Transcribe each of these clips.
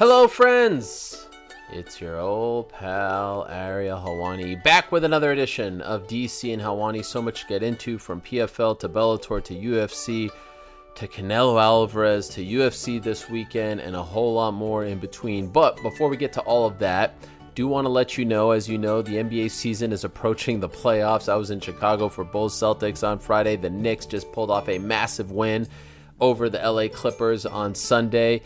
Hello, friends! It's your old pal Ariel Helwani back with another edition of DC and Helwani. So much to get into from PFL to Bellator to UFC to Canelo Alvarez to UFC this weekend and a whole lot more in between. But before we get to all of that, do want to let you know, as you know, the NBA season is approaching the playoffs. I was in Chicago for Bulls Celtics on Friday. The Knicks just pulled off a massive win over the LA Clippers on Sunday.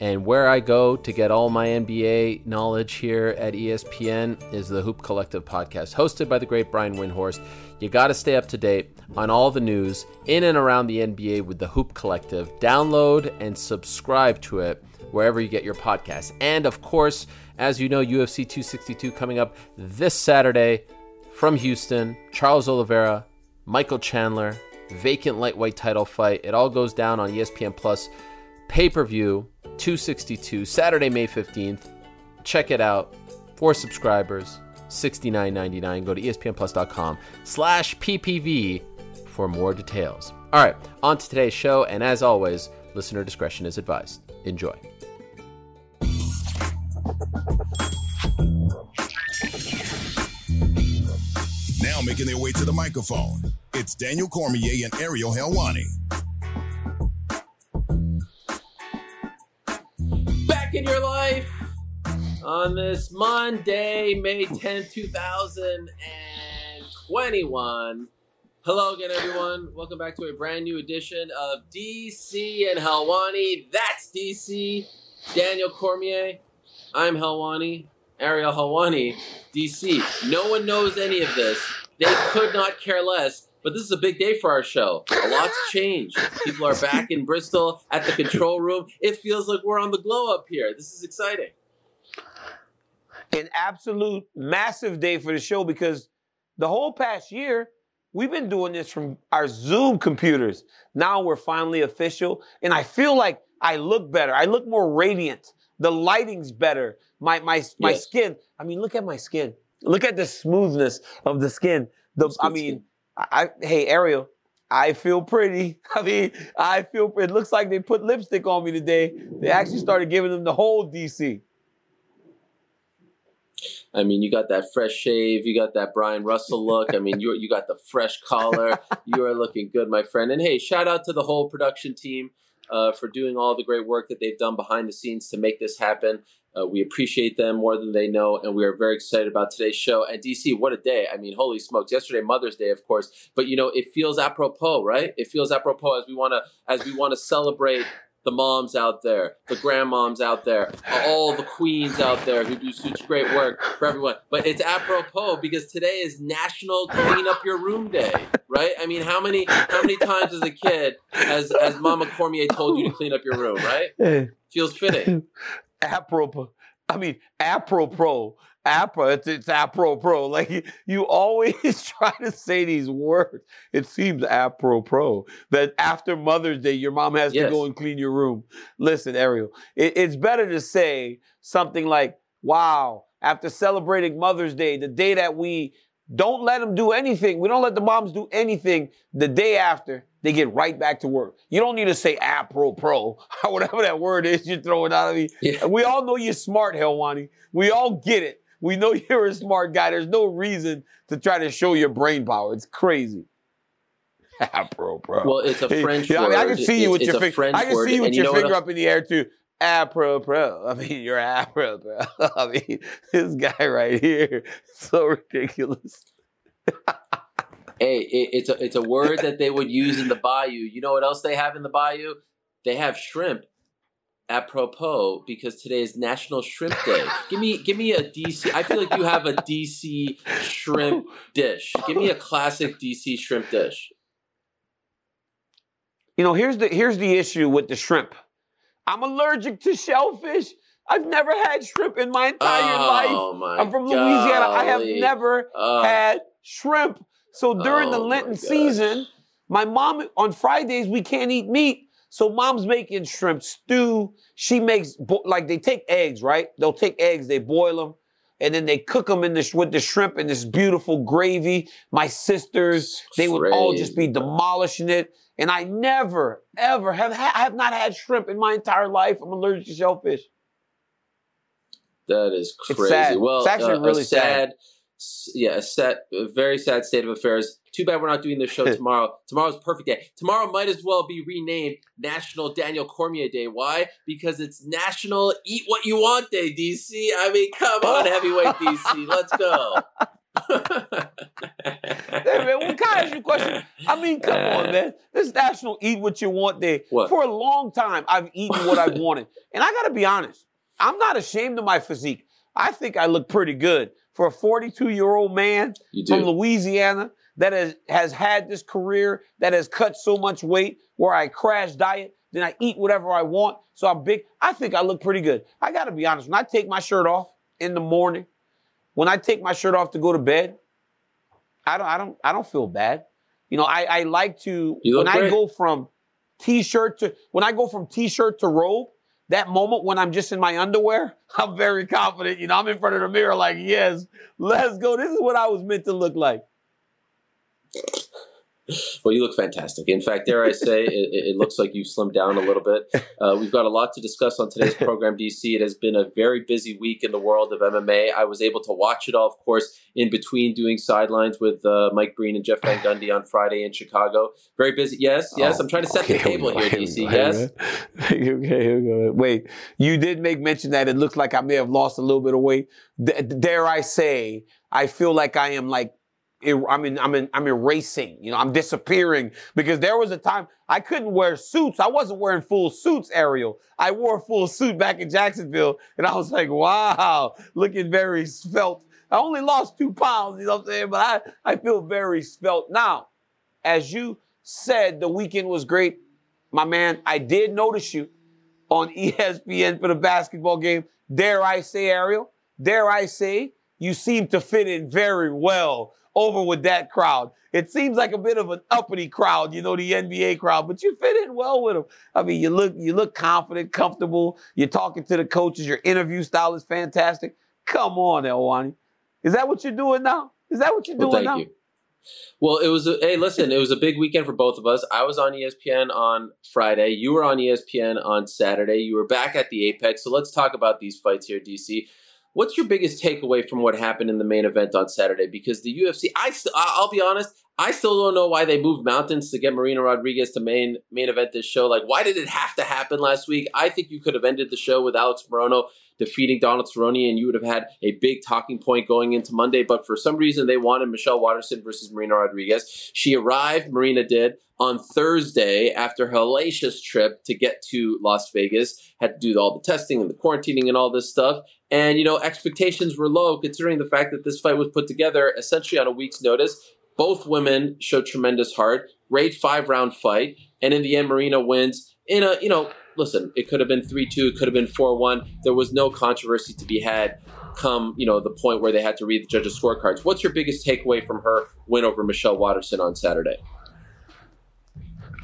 And where I go to get all my NBA knowledge here at ESPN is the Hoop Collective podcast, hosted by the great Brian Windhorst. You got to stay up to date on all the news in and around the NBA with the Hoop Collective. Download and subscribe to it wherever you get your podcasts. And of course, as you know, UFC 262 coming up this Saturday from Houston. Charles Oliveira, Michael Chandler, vacant lightweight title fight. It all goes down on ESPN Plus pay per view 262 Saturday, May 15th. Check it out for subscribers. $69.99. Go to espnplus.com slash ppv for more details. All right, on to today's show, and as always, listener discretion is advised. Enjoy. Now making their way to the microphone, it's Daniel Cormier and Ariel Helwani. Back in your life on this Monday, May 10th, 2021. Hello again, everyone. Welcome back to a brand new edition of DC and Helwani. That's DC. Daniel Cormier. I'm Helwani. Ariel Helwani, DC. No one knows any of this. They could not care less. But this is a big day for our show. A lot's changed. People are back in Bristol at the control room. It feels like we're on the glow up here. This is exciting. An absolute massive day for the show because the whole past year, we've been doing this from our Zoom computers. Now we're finally official, and I feel like I look better. I look more radiant. The lighting's better. My my my Yes. skin. I mean, look at my skin. Look at the smoothness of the skin. The I mean, skin. I, hey Ariel, I feel pretty. I mean, I feel. It looks like they put lipstick on me today. They actually started giving them the whole DC. I mean, you got that fresh shave, you got that Brian Russell look. I mean, you you got the fresh collar. You are looking good, my friend. And hey, shout out to the whole production team uh, for doing all the great work that they've done behind the scenes to make this happen. Uh, we appreciate them more than they know, and we are very excited about today's show. And DC, what a day! I mean, holy smokes! Yesterday, Mother's Day, of course, but you know, it feels apropos, right? It feels apropos as we want to as we want to celebrate the moms out there, the grandmoms out there, all the queens out there who do such great work for everyone. But it's apropos because today is National Clean Up Your Room Day, right? I mean, how many how many times as a kid has has Mama Cormier told you to clean up your room, right? Feels fitting. apropos. I mean, apropos. Apro, it's, it's apropos. Like you, you always try to say these words. It seems apropos that after Mother's Day, your mom has Yes. to go and clean your room. Listen, Ariel, it, it's better to say something like, wow, after celebrating Mother's Day, the day that we don't let them do anything, we don't let the moms do anything, the day after, they get right back to work. You don't need to say apropos, whatever that word is you're throwing out of me. Yeah. We all know you're smart, Helwani. We all get it. We know you're a smart guy. There's no reason to try to show your brain power. It's crazy. Ah, apropos. Well, it's a French yeah, I mean, I can see you with your finger. I can see you with you your know finger up in the air too. Ah, apropos. I mean, you're ah, apropos. I mean, this guy right here, so ridiculous. Hey, it, it's a it's a word that they would use in the bayou. You know what else they have in the bayou? They have shrimp. Apropos, because today is National Shrimp Day. Give me give me a DC. I feel like you have a DC shrimp dish. Give me a classic DC shrimp dish. You know, here's the here's the issue with the shrimp. I'm allergic to shellfish. I've never had shrimp in my entire oh life. Oh my! I'm from Louisiana. I have never Ugh. had shrimp. So during the Oh, my Lenten season, my mom on Fridays we can't eat meat. So mom's making shrimp stew. She makes like they take eggs, right? They'll take eggs, they boil them, and then they cook them in this with the shrimp in this beautiful gravy. My sisters, they would all just be demolishing it. And I never, ever have ha- I have not had shrimp in my entire life. I'm allergic to shellfish. That is crazy. It's sad. Well, It's actually uh, really a sad, Yeah, a sad, a very sad state of affairs. Too bad we're not doing this show tomorrow. Tomorrow's perfect day. Tomorrow might as well be renamed National Daniel Cormier Day. Why? Because it's National Eat What You Want Day, DC. I mean, come on, heavyweight DC. Let's go. Hey, man, what kind of you question? I mean, come on, uh, man. This National Eat What You Want Day. What? For a long time, I've eaten what I've wanted. And I got to be honest, I'm not ashamed of my physique. I think I look pretty good. For a 42 year old man from. Louisiana that has, has had this career, that has cut so much weight, where I crash diet, then I eat whatever I want. So I'm big. I think I look pretty good. I got to be honest. When I take my shirt off in the morning, when I take my shirt off to go to bed, I don't, I don't, I don't feel bad. You know, I, I like to when I go from t-shirt to when I go from t-shirt to robe. That moment when I'm just in my underwear, I'm very confident. You know, I'm in front of the mirror, like, yes, let's go. This is what I was meant to look like. Well, you look fantastic. In fact, dare I say, it, it looks like you've slimmed down a little bit. Uh, we've got a lot to discuss on today's program, DC. It has been a very busy week in the world of MMA. I was able to watch it all, of course, in between doing sidelines with uh, Mike Breen and Jeff Van Gundy on Friday in Chicago. Very busy. Yes, yes. Oh, I'm trying to set okay, the table here, DC. Yes. okay, here. Wait, you did make mention that it looks like I may have lost a little bit of weight. D- dare I say, I feel like I am like, Er, I'm in, I'm in, I'm erasing. You know, I'm disappearing because there was a time I couldn't wear suits. I wasn't wearing full suits, Ariel. I wore a full suit back in Jacksonville, and I was like, wow, looking very svelte. I only lost two pounds, you know what I'm saying? But I, I feel very svelte now. As you said, the weekend was great my man, I did notice you on ESPN for the basketball game. Dare I say, Ariel? Dare I say, you seem to fit in very well over with that crowd. It seems like a bit of an uppity crowd, you know, the NBA crowd, but you fit in well with them. I mean, you look you look confident, comfortable. You're talking to the coaches. Your interview style is fantastic. Come on, Elwani. Is that what you're doing now? Is that what you're Well, doing now? you. Well, it was a, hey, listen, it was a big weekend for both of us. I was on ESPN on Friday. You were on ESPN on Saturday. You were back at the Apex. So let's talk about these fights here, DC. What's your biggest takeaway from what happened in the main event on Saturday? Because the UFC, I st- I'll be honest, I still don't know why they moved mountains to get Marina Rodriguez to main main event this show. Like, why did it have to happen last week? I think you could have ended the show with Alex Morono defeating Donald Cerrone, and you would have had a big talking point going into Monday. But for some reason, they wanted Michelle Waterson versus Marina Rodriguez. She arrived, Marina did, on Thursday after hellacious trip to get to Las Vegas. Had to do all the testing and the quarantining and all this stuff. And, you know, expectations were low considering the fact that this fight was put together essentially on a week's notice. Both women showed tremendous heart. Great five round fight. And in the end, Marina wins in a, you know, listen, it could have been 3 2, it could have been 4 1. There was no controversy to be had come, you know, the point where they had to read the judges' scorecards. What's your biggest takeaway from her win over Michelle Waterson on Saturday?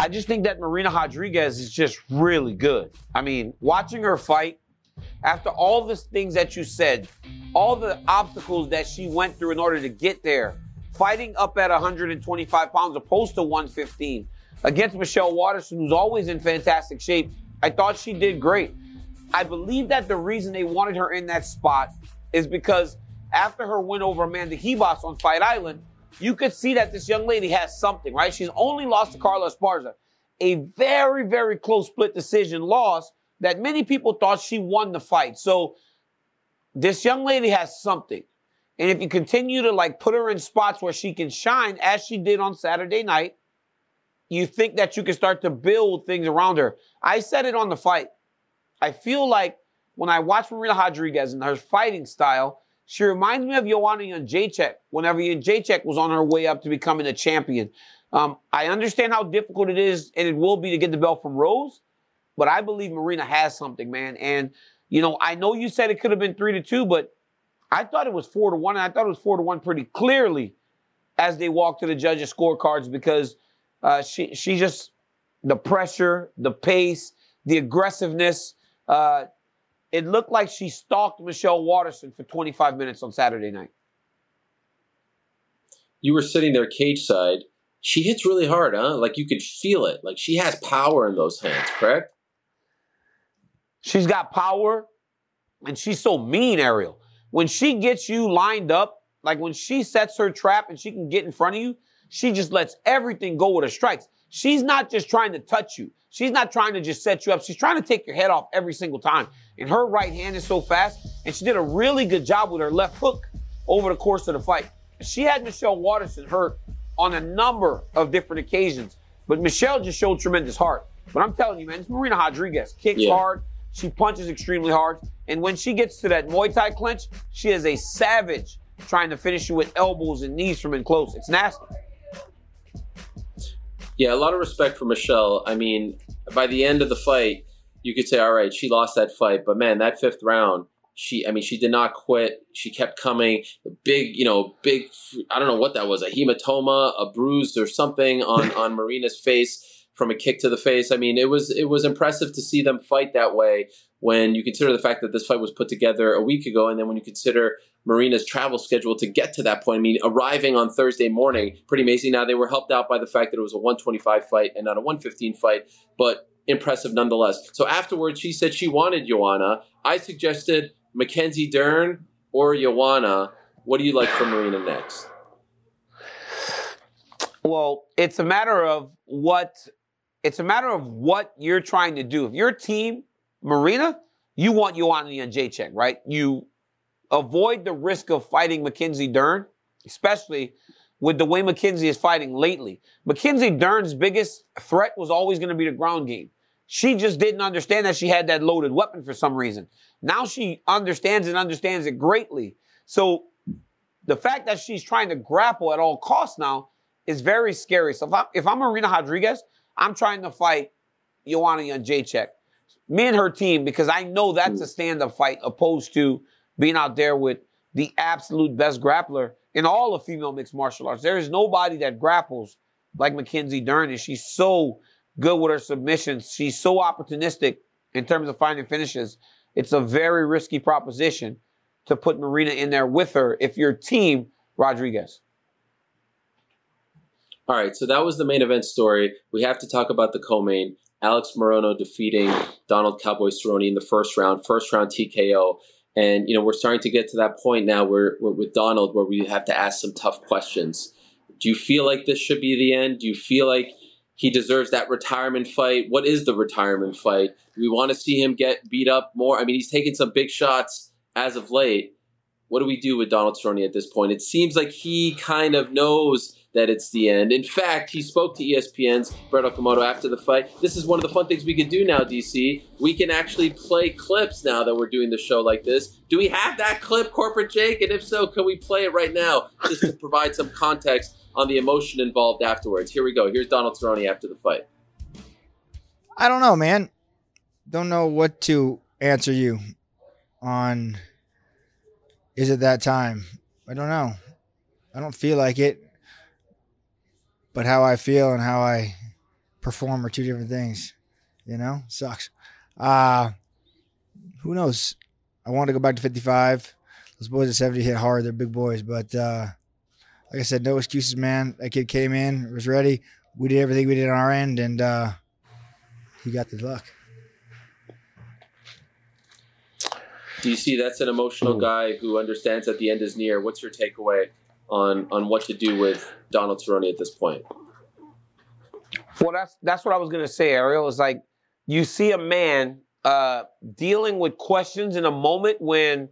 I just think that Marina Rodriguez is just really good. I mean, watching her fight, after all the things that you said, all the obstacles that she went through in order to get there, fighting up at 125 pounds opposed to 115 against Michelle Waterson, who's always in fantastic shape, I thought she did great. I believe that the reason they wanted her in that spot is because after her win over Amanda Ribas on Fight Island, you could see that this young lady has something, right? She's only lost to Carla Esparza, a very, very close split decision loss that many people thought she won the fight. So this young lady has something. And if you continue to like put her in spots where she can shine, as she did on Saturday night, you think that you can start to build things around her. I said it on the fight. I feel like when I watch Marina Rodriguez and her fighting style, she reminds me of Joanna Jedrzejczyk whenever Jedrzejczyk was on her way up to becoming a champion. Um, I understand how difficult it is and it will be to get the belt from Rose, but I believe Marina has something, man. And, you know, I know you said it could have been three to two, but I thought it was four to one, and I thought it was four to one pretty clearly as they walked to the judges' scorecards because uh, she she just the pressure, the pace, the aggressiveness. Uh, it looked like she stalked Michelle Waterson for 25 minutes on Saturday night. You were sitting there cage side. She hits really hard, huh? Like you could feel it. Like she has power in those hands, correct? She's got power. and she's so mean, Ariel. When she gets you lined up, like when she sets her trap and she can get in front of you, she just lets everything go with her strikes. She's not just trying to touch you. She's not trying to just set you up. She's trying to take your head off every single time. And her right hand is so fast, and she did a really good job with her left hook over the course of the fight. She had Michelle Waterson hurt on a number of different occasions, but Michelle just showed tremendous heart. But I'm telling you, man, this Marina Rodriguez kicks Yeah. hard. She punches extremely hard. And when she gets to that Muay Thai clinch, she is a savage trying to finish you with elbows and knees from in close. It's nasty. Yeah, a lot of respect for Michelle. I mean, by the end of the fight, you could say, all right, she lost that fight, but man, that fifth round, she, I mean, she did not quit. She kept coming. Big, you know, big. I don't know what that was, a hematoma, a bruise, or something on on Marina's face from a kick to the face. I mean, it was it was impressive to see them fight that way. When you consider the fact that this fight was put together a week ago, and then when you consider Marina's travel schedule to get to that point. I mean, arriving on Thursday morning, pretty amazing. Now they were helped out by the fact that it was a 125 fight and not a 115 fight, but impressive nonetheless. So afterwards, she said she wanted Joanna. I suggested Mackenzie Dern or Joanna. What do you like for Marina next? Well, it's a matter of what it's a matter of what you're trying to do. If your team, Marina, you want Joanna and Jedrzejczyk, right? You avoid the risk of fighting Mackenzie Dern, especially with the way Mackenzie is fighting lately. Mackenzie Dern's biggest threat was always going to be the ground game. She just didn't understand that she had that loaded weapon for some reason. Now she understands and understands it greatly. So the fact that she's trying to grapple at all costs now is very scary. So if I'm, if I'm Rodriguez, I'm trying to fight Joanna Jedrzejczyk. Me and her team, because I know that's a stand-up fight opposed to being out there with the absolute best grappler in all of female mixed martial arts. There is nobody that grapples like Mackenzie Dern, and she's so good with her submissions. She's so opportunistic in terms of finding finishes. It's a very risky proposition to put Marina in there with her if your team Rodriguez. All right, so that was the main event story. We have to talk about the co-main. Alex Morono defeating Donald Cowboy Cerrone in the first round, first round TKO. And you know we're starting to get to that point now where, where with Donald where we have to ask some tough questions. Do you feel like this should be the end? Do you feel like he deserves that retirement fight? What is the retirement fight? Do we want to see him get beat up more? I mean, he's taken some big shots as of late. What do we do with Donald Cerrone at this point? It seems like he kind of knows that it's the end. In fact, he spoke to ESPN's Brett Okamoto after the fight. This is one of the fun things we can do now, DC. We can actually play clips now that we're doing the show like this. Do we have that clip, Corporate Jake? And if so, can we play it right now just to provide some context on the emotion involved afterwards? Here we go. Here's Donald Cerrone after the fight. I don't know, man. Don't know what to answer you on. Is it that time? I don't know. I don't feel like it. But how I feel and how I perform are two different things. You know, sucks. Uh who knows? I want to go back to 55. Those boys at 70 hit hard. They're big boys, but uh like I said, no excuses, man. That kid came in, was ready. We did everything we did on our end, and uh he got the luck. DC, that's an emotional guy who understands that the end is near. What's your takeaway on on what to do with Donald Cerrone at this point? Well, that's that's what I was gonna say, Ariel. Is like you see a man uh, dealing with questions in a moment when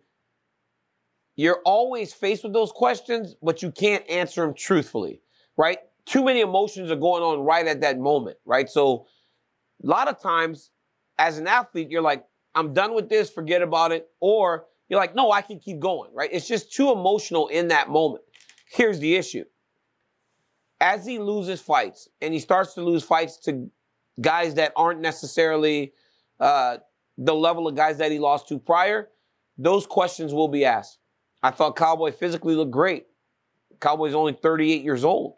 you're always faced with those questions, but you can't answer them truthfully, right? Too many emotions are going on right at that moment, right? So a lot of times, as an athlete, you're like, I'm done with this, forget about it, or you're like, no, I can keep going, right? It's just too emotional in that moment. Here's the issue as he loses fights and he starts to lose fights to guys that aren't necessarily uh, the level of guys that he lost to prior, those questions will be asked. I thought Cowboy physically looked great. Cowboy's only 38 years old.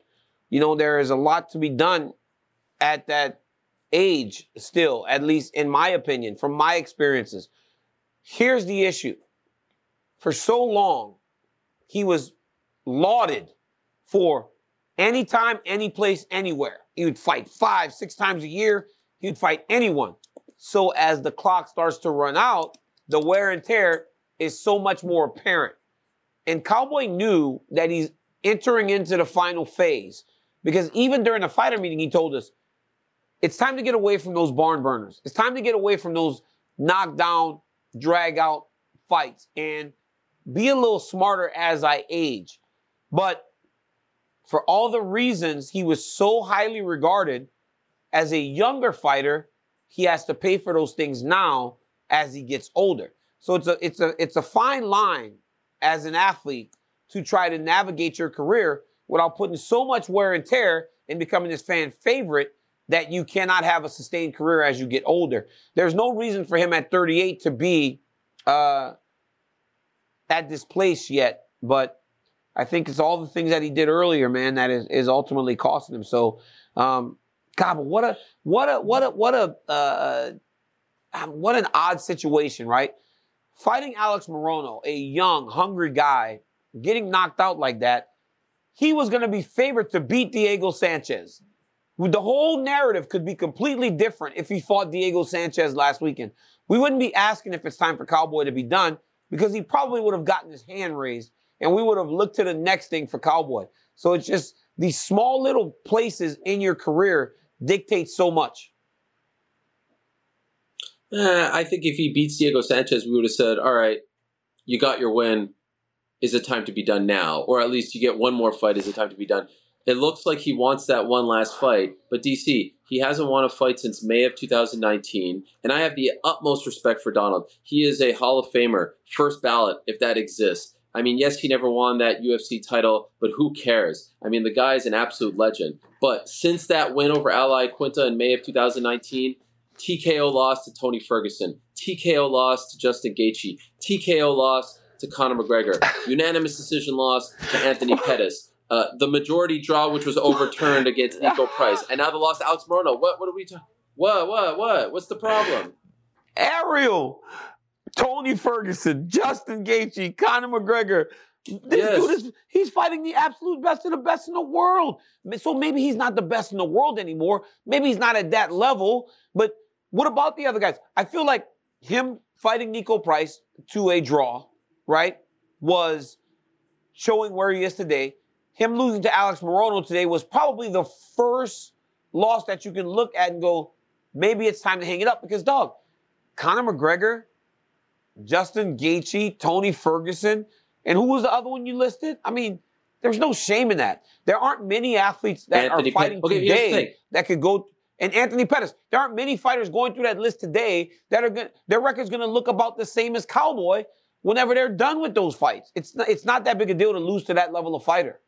You know, there is a lot to be done at that age still, at least in my opinion, from my experiences. Here's the issue. For so long, he was lauded for anytime, any place, anywhere. He would fight five, six times a year. He would fight anyone. So as the clock starts to run out, the wear and tear is so much more apparent. And Cowboy knew that he's entering into the final phase because even during the fighter meeting, he told us it's time to get away from those barn burners. It's time to get away from those knockdown, drag out fights and be a little smarter as I age. But for all the reasons he was so highly regarded as a younger fighter, he has to pay for those things now as he gets older. So it's a it's a it's a fine line as an athlete to try to navigate your career without putting so much wear and tear and becoming this fan favorite that you cannot have a sustained career as you get older. There's no reason for him at 38 to be uh, at this place yet, but I think it's all the things that he did earlier, man, that is, is ultimately costing him. So, um, God, but what a what a what a what a uh, um, what an odd situation, right? Fighting Alex Morono, a young, hungry guy, getting knocked out like that, he was going to be favored to beat Diego Sanchez. The whole narrative could be completely different if he fought Diego Sanchez last weekend. We wouldn't be asking if it's time for Cowboy to be done because he probably would have gotten his hand raised and we would have looked to the next thing for Cowboy. So it's just these small little places in your career dictate so much. Eh, I think if he beats Diego Sanchez, we would have said, all right, you got your win. Is it time to be done now? Or at least you get one more fight. Is it time to be done? It looks like he wants that one last fight. But DC, he hasn't won a fight since May of 2019. And I have the utmost respect for Donald. He is a Hall of Famer, first ballot, if that exists. I mean, yes, he never won that UFC title, but who cares? I mean, the guy is an absolute legend. But since that win over Al Iaquinta in May of 2019, TKO loss to Tony Ferguson, TKO loss to Justin Gaethje, TKO loss to Conor McGregor, unanimous decision loss to Anthony Pettis, uh, the majority draw which was overturned against Niko Price, and now the loss to Alex Morono. What? What are we talking? What? What? What? What's the problem? Ariel, Tony Ferguson, Justin Gaethje, Conor McGregor. This Yes. dude is he's fighting the absolute best of the best in the world. So maybe he's not the best in the world anymore. Maybe he's not at that level. But what about the other guys? I feel like him fighting Niko Price to a draw, right, was showing where he is today. Him losing to Alex Morono today was probably the first loss that you can look at and go, maybe it's time to hang it up. Because, dog, Conor McGregor, Justin Gaethje, Tony Ferguson, and who was the other one you listed? I mean, there's no shame in that. There aren't many athletes that Anthony are fighting. Okay, today that could go. And Anthony Pettis, there aren't many fighters going through that list today that are going. Their record's going to look about the same as Cowboy whenever they're done with those fights. It's not, it's not that big a deal to lose to that level of fighter.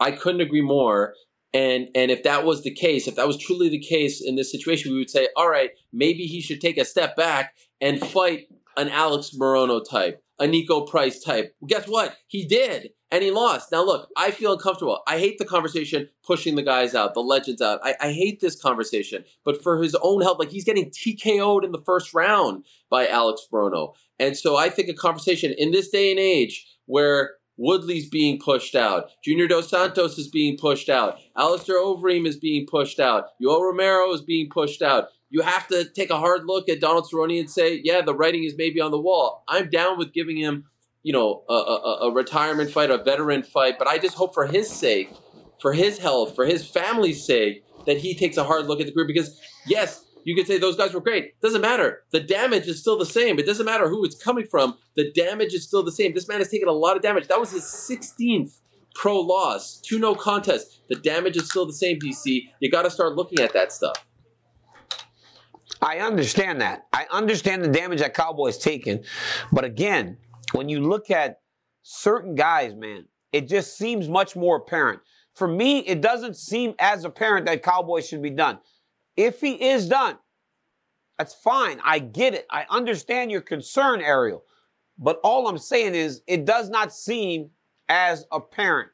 I couldn't agree more. And and if that was the case, if that was truly the case in this situation, we would say, all right, maybe he should take a step back and fight an Alex Morono type, a Niko Price type. Well, guess what? He did, and he lost. Now look, I feel uncomfortable. I hate the conversation pushing the guys out, the legends out. I, I hate this conversation. But for his own health, like he's getting TKO'd in the first round by Alex Morono. And so I think a conversation in this day and age where Woodley's being pushed out. Junior Dos Santos is being pushed out. Alistair Overeem is being pushed out. Yoel Romero is being pushed out. You have to take a hard look at Donald Cerrone and say, yeah, the writing is maybe on the wall. I'm down with giving him, you know, a, a, a retirement fight, a veteran fight, but I just hope for his sake, for his health, for his family's sake, that he takes a hard look at the career because, yes, you could say those guys were great. Doesn't matter. The damage is still the same. It doesn't matter who it's coming from. The damage is still the same. This man has taken a lot of damage. That was his 16th pro loss, two no contest. The damage is still the same, DC. You got to start looking at that stuff. I understand that. I understand the damage that Cowboys taken. But again, when you look at certain guys, man, it just seems much more apparent. For me, it doesn't seem as apparent that Cowboys should be done. If he is done, that's fine. I get it. I understand your concern, Ariel. But all I'm saying is it does not seem as apparent.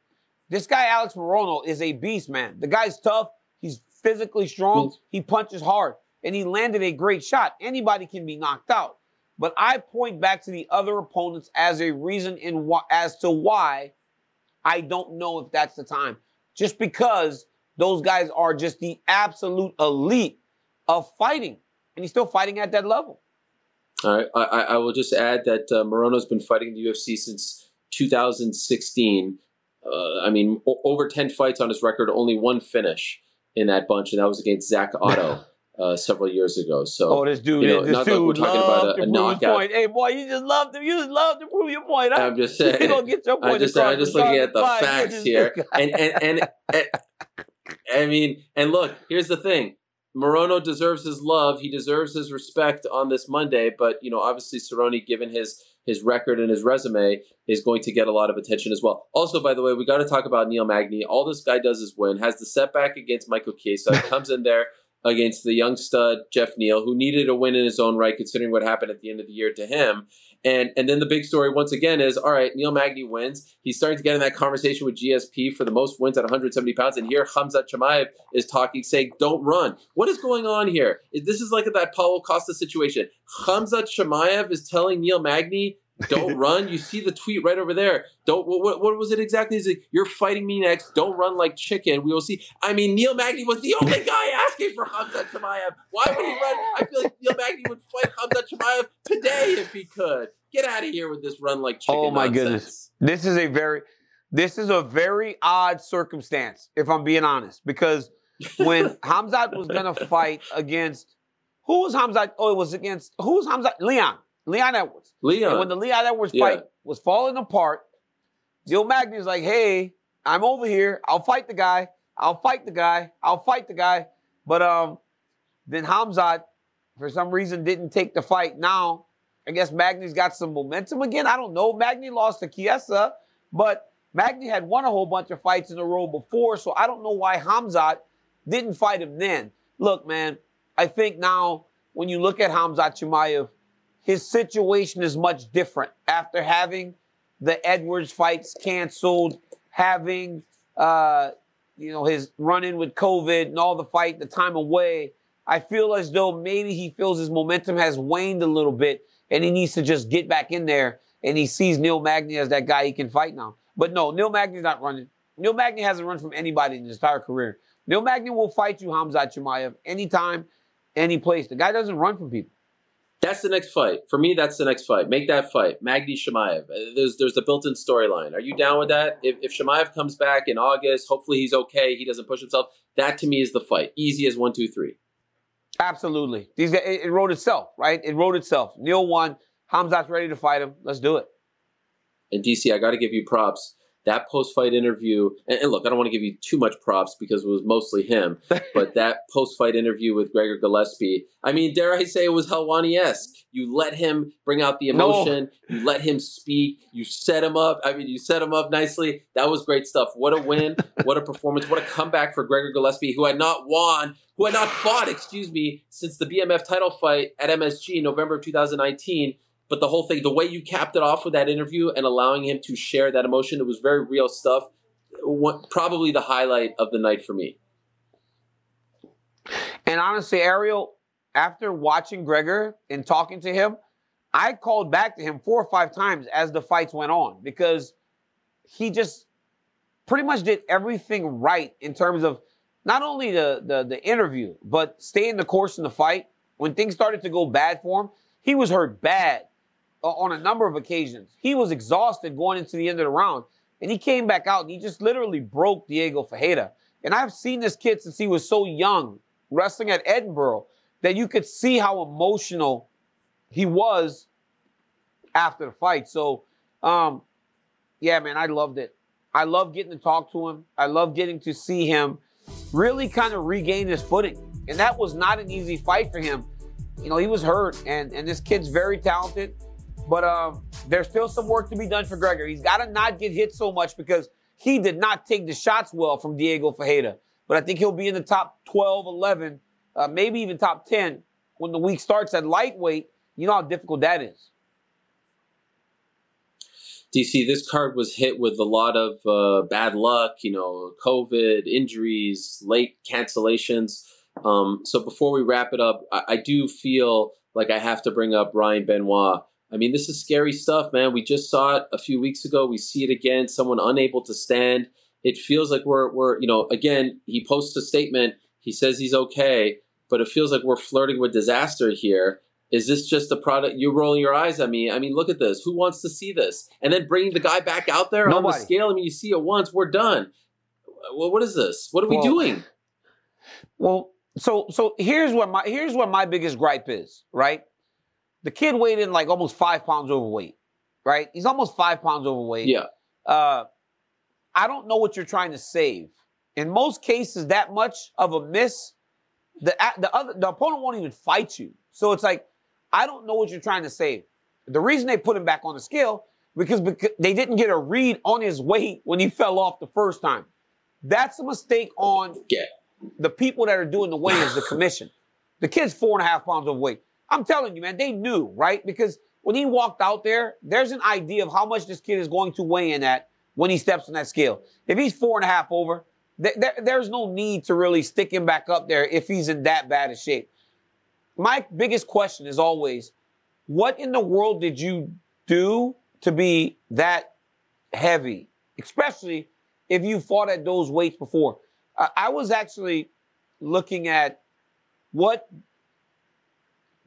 This guy, Alex Morono, is a beast, man. The guy's tough. He's physically strong. Mm. He punches hard. And he landed a great shot. Anybody can be knocked out. But I point back to the other opponents as a reason in wh- as to why I don't know if that's the time. Just because those guys are just the absolute elite of fighting. And he's still fighting at that level. All right. I, I will just add that uh, Morono's been fighting in the UFC since 2016. Uh, I mean, o- over 10 fights on his record, only one finish in that bunch, and that was against Zak Ottow. Uh, several years ago, so Oh, this dude, you know, this dude we're talking about a- a knockout. point. Hey, boy, you just love to, you just love to prove your point. Huh? I'm just saying, you saying. gonna get your point I'm just, across I'm just looking at the Charlotte facts here, and and, and and I mean, and look, here's the thing: Morono deserves his love, he deserves his respect on this Monday. But you know, obviously, Cerrone, given his his record and his resume, is going to get a lot of attention as well. Also, by the way, we got to talk about Neil Magny. All this guy does is win. Has the setback against Michael Chiesa, comes in there against the young stud Jeff Neal, who needed a win in his own right, considering what happened at the end of the year to him. And and then the big story once again is all right, Neil Magny wins. He's starting to get in that conversation with GSP for the most wins at 170 pounds. And here Hamzat Chimaev is talking, saying, "Don't run." What is going on here? This is like that Paulo Costa situation. Hamzat Chimaev is telling Neil Magny, "Don't run." You see the tweet right over there. Don't. What, what, was it exactly? Is it you're fighting me next? Don't run like chicken. We will see. I mean, Neil Magny was the only guy asking for Hamzat Chimaev. Why would he run? I feel like Neil Magny would fight Hamzat Chimaev today if he could. Get out of here with this run like chicken. Oh, my nonsense. goodness. This is a very, this is a very odd circumstance, if I'm being honest, because when Hamzat was gonna fight against, who was Hamzat? Oh, it was against who was Hamzat? Leon, Leon Edwards. Leon. And when the Leon Edwards Yeah. fight was falling apart, Neil Magny's like, "Hey, I'm over here. I'll fight the guy. I'll fight the guy. I'll fight the guy." But um, then Hamzat, for some reason, didn't take the fight. Now, I guess Magny's got some momentum again. I don't know. Magny lost to Chiesa, but Magny had won a whole bunch of fights in a row before, so I don't know why Hamzat didn't fight him then. Look, man, I think now when you look at Hamzat Chimaev, his situation is much different after having the Edwards fights canceled, having uh, you know his run-in with COVID and all the fight, the time away. I feel as though maybe he feels his momentum has waned a little bit, and he needs to just get back in there. And he sees Neil Magny as that guy he can fight now. But no, Neil Magny's not running. Neil Magny hasn't run from anybody in his entire career. Neil Magny will fight you, Hamzat Chimaev, anytime, any place. The guy doesn't run from people. That's the next fight. For me, that's the next fight. Make that fight. Magny Chimaev. Uh, There's there's the built-in storyline. Are you down with that? If, if Shemaev comes back in August, hopefully he's okay. He doesn't push himself. That to me is the fight. Easy as one, two, three. Absolutely. These guys, it, it wrote itself, right? It wrote itself. Neil won. Hamzat's ready to fight him. Let's do it. And DC, I got to give you props. That post-fight interview, and, and look, I don't want to give you too much props because it was mostly him. but that post-fight interview with Gregor Gillespie, I mean, dare I say, it was Helwani-esque. You let him bring out the No. emotion. You let him speak. You set him up. I mean, you set him up nicely. That was great stuff. What a win! what a performance! What a comeback for Gregor Gillespie, who had not won, who had not fought, excuse me, since the BMF title fight at MSG in November of 2019. But the whole thing, the way you capped it off with that interview and allowing him to share that emotion, it was very real stuff. One, probably the highlight of the night for me. And honestly, Ariel, after watching Gregor and talking to him, I called back to him four or five times as the fights went on because he just pretty much did everything right in terms of not only the, the, the interview, but staying the course in the fight. When things started to go bad for him, he was hurt bad on a number of occasions. He was exhausted going into the end of the round. And he came back out and he just literally broke Diego Ferreira. And I've seen this kid since he was so young, wrestling at Edinboro, that you could see how emotional he was after the fight. So, um, yeah, man, I loved it. I love getting to talk to him. I love getting to see him really kind of regain his footing. And that was not an easy fight for him. You know, he was hurt, and, and this kid's very talented. But um, there's still some work to be done for Gregor. He's got to not get hit so much because he did not take the shots well from Diego Ferreira. But I think he'll be in the top 12, 11, uh, maybe even top 10 when the week starts at lightweight. You know how difficult that is. DC, this card was hit with a lot of uh, bad luck, you know, COVID, injuries, late cancellations. Um, so before we wrap it up, I, I do feel like I have to bring up Ryan Benoit. I mean, this is scary stuff, man. We just saw it a few weeks ago. We see it again. Someone unable to stand. It feels like we're, we're, you know, again, he posts a statement. He says he's okay, but it feels like we're flirting with disaster here. Is this just a product? You're rolling your eyes at me. I mean, look at this. Who wants to see this? And then bringing the guy back out there on the scale. I mean, you see it once, we're done. Well, what is this? What are we doing? Well, so so here's what my here's what my biggest gripe is, right? The kid weighed in like almost five pounds overweight, right? He's almost five pounds overweight. Yeah. Uh, I don't know what you're trying to save. In most cases, that much of a miss, the the other the opponent won't even fight you. So it's like, I don't know what you're trying to save. The reason they put him back on the scale because, because they didn't get a read on his weight when he fell off the first time. That's a mistake on Yeah. the people that are doing the weigh-ins, the commission. The kid's four and a half pounds overweight. I'm telling you, man, they knew, right? Because when he walked out there, there's an idea of how much this kid is going to weigh in at when he steps on that scale. If he's four and a half over, th- there- there's no need to really stick him back up there if he's in that bad a shape. My biggest question is always, what in the world did you do to be that heavy? Especially if you fought at those weights before. I, I was actually looking at what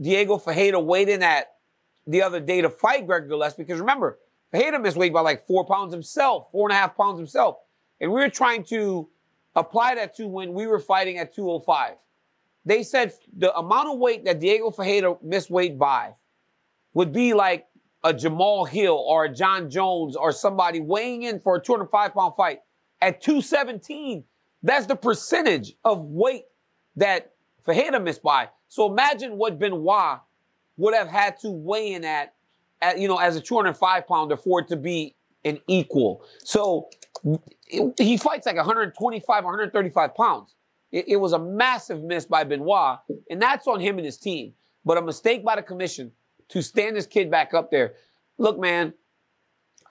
Diego Ferreira weighed in at the other day to fight Greg Gillespie. Because remember, Ferreira missed weight by like four pounds himself, four and a half pounds himself. And we were trying to apply that to when we were fighting at 205. They said the amount of weight that Diego Ferreira missed weight by would be like a Jamal Hill or a Jon Jones or somebody weighing in for a 205 pound fight at 217. That's the percentage of weight that Ferreira miss by. So imagine what Benoit would have had to weigh in at, at you know, as a 205 pounder for it to be an equal. So it- he fights like 125, 135 pounds. It, it was a massive miss by Benoit, and that's on him and his team. But a mistake by the commission to stand this kid back up there. Look, man,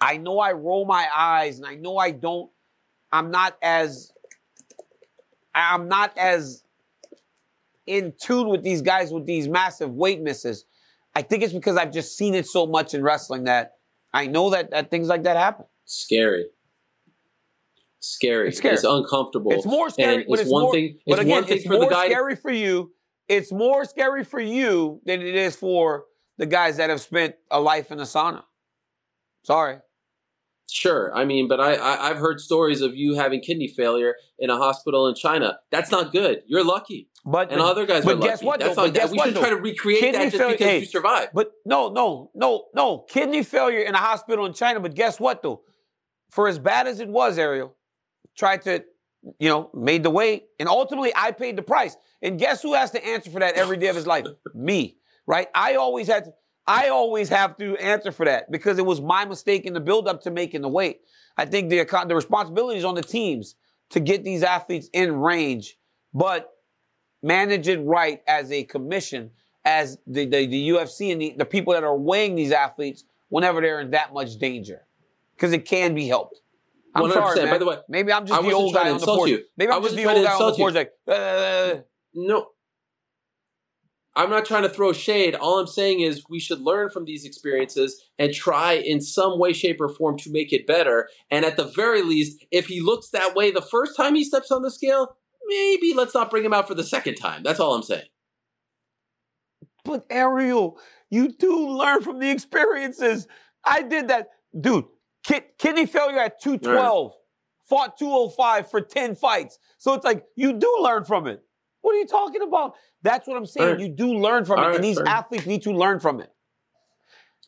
I know I roll my eyes, and I know I don't. I'm not as. I'm not as in tune with these guys with these massive weight misses. I think it's because I've just seen it so much in wrestling that I know that, that things like that happen. Scary. Scary. It's scary. It's uncomfortable. It's more scary, it's, it's one more, thing. but It's again, one thing it's for the more guy. to- scary for you. It's more scary for you than it is for the guys that have spent a life in a sauna. Sorry. Sure, I mean, but I, I I've heard stories of you having kidney failure in a hospital in China. That's not good. You're lucky, But and other guys but are guess lucky. what, That's though? not. But guess we what, should though? try to recreate Kidney that just failure- because hey, you survived. But no, no, no, no. Kidney failure in a hospital in China. But guess what, though? For as bad as it was, Ariel tried to, you know, made the weight, and ultimately I paid the price. And guess who has to answer for that every day of his life? Me, right? I always had to. I always have to answer for that because it was my mistake in the build-up to making the weight. I think the the responsibility is on the teams to get these athletes in range, but manage it right as a commission, as the, the, the UFC and the, the people that are weighing these athletes whenever they're in that much danger. Because it can be helped. I'm 100%. sorry, man. By the way, maybe I'm just I the old guy on the porch. you. Maybe I I'm just the old guy on the porch, like, uh, No, I'm not trying to throw shade. All I'm saying is we should learn from these experiences and try in some way, shape, or form to make it better. And at the very least, if he looks that way the first time he steps on the scale, maybe let's not bring him out for the second time. That's all I'm saying. But Ariel, you do learn from the experiences. I did that, dude. Kid, kidney failure at 212, fought 205 for 10 fights. So it's like you do learn from it. What are you talking about? That's what I'm saying. Right. You do learn from All it, right, and these fair. athletes need to learn from it.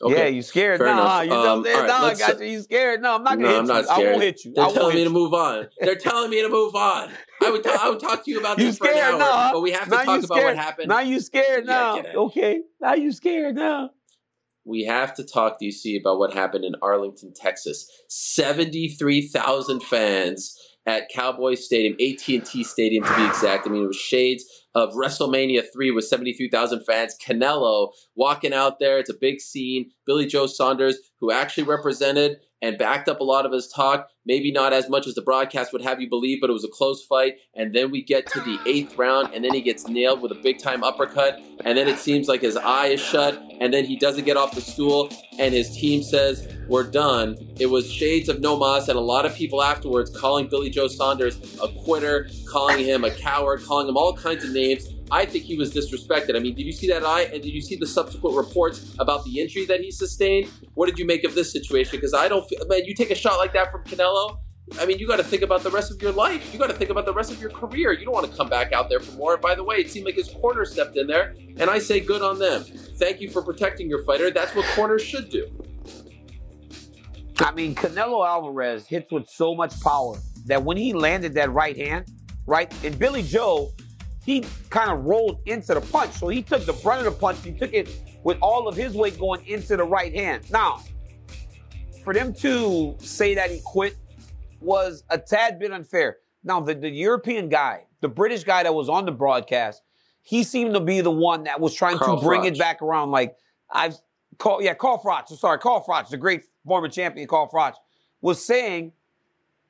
Okay. Yeah, you scared fair now? enough. You know what I'm Um, saying? right, no, I got you. You scared? No, I'm not gonna No, hit I'm you. not I won't hit you. They're telling me you. to move on. They're telling me to move on. I would, I would talk to you about You this for an scared hour, now? but we have to now talk about what scared. happened. Now you scared now. Okay. Now you scared now. we have to talk, DC, about what happened in Arlington, Texas. Seventy-three thousand fans at Cowboys Stadium, AT&T Stadium to be exact. I mean, it was shades of WrestleMania 3 with 73,000 fans. Canelo walking out there. It's a big scene. Billy Joe Saunders, who actually represented and backed up a lot of his talk. Maybe not as much as the broadcast would have you believe, but it was a close fight. And then we get to the eighth round, and then he gets nailed with a big time uppercut. And then it seems like his eye is shut, and then he doesn't get off the stool, and his team says, We're done. It was shades of no mas, and a lot of people afterwards calling Billy Joe Saunders a quitter, calling him a coward, calling him all kinds of names. I think he was disrespected. I mean, did you see that eye? And did you see the subsequent reports about the injury that he sustained? What did you make of this situation? Because I don't feel, man, you take a shot like that from Canelo. I mean, you got to think about the rest of your life. You got to think about the rest of your career. You don't want to come back out there for more. By the way, it seemed like his corner stepped in there, and I say good on them. Thank you for protecting your fighter. That's what corners should do. I mean, Canelo Alvarez hits with so much power that when he landed that right hand, right, and Billy Joe, he kind of rolled into the punch. So he took the brunt of the punch. He took it with all of his weight going into the right hand. Now, for them to say that he quit was a tad bit unfair. Now, the, the European guy, the British guy that was on the broadcast, he seemed to be the one that was trying Carl to bring Froch. it back around. Like, I've called, yeah, Carl Froch, sorry, Carl Froch, the great former champion Carl Froch, was saying,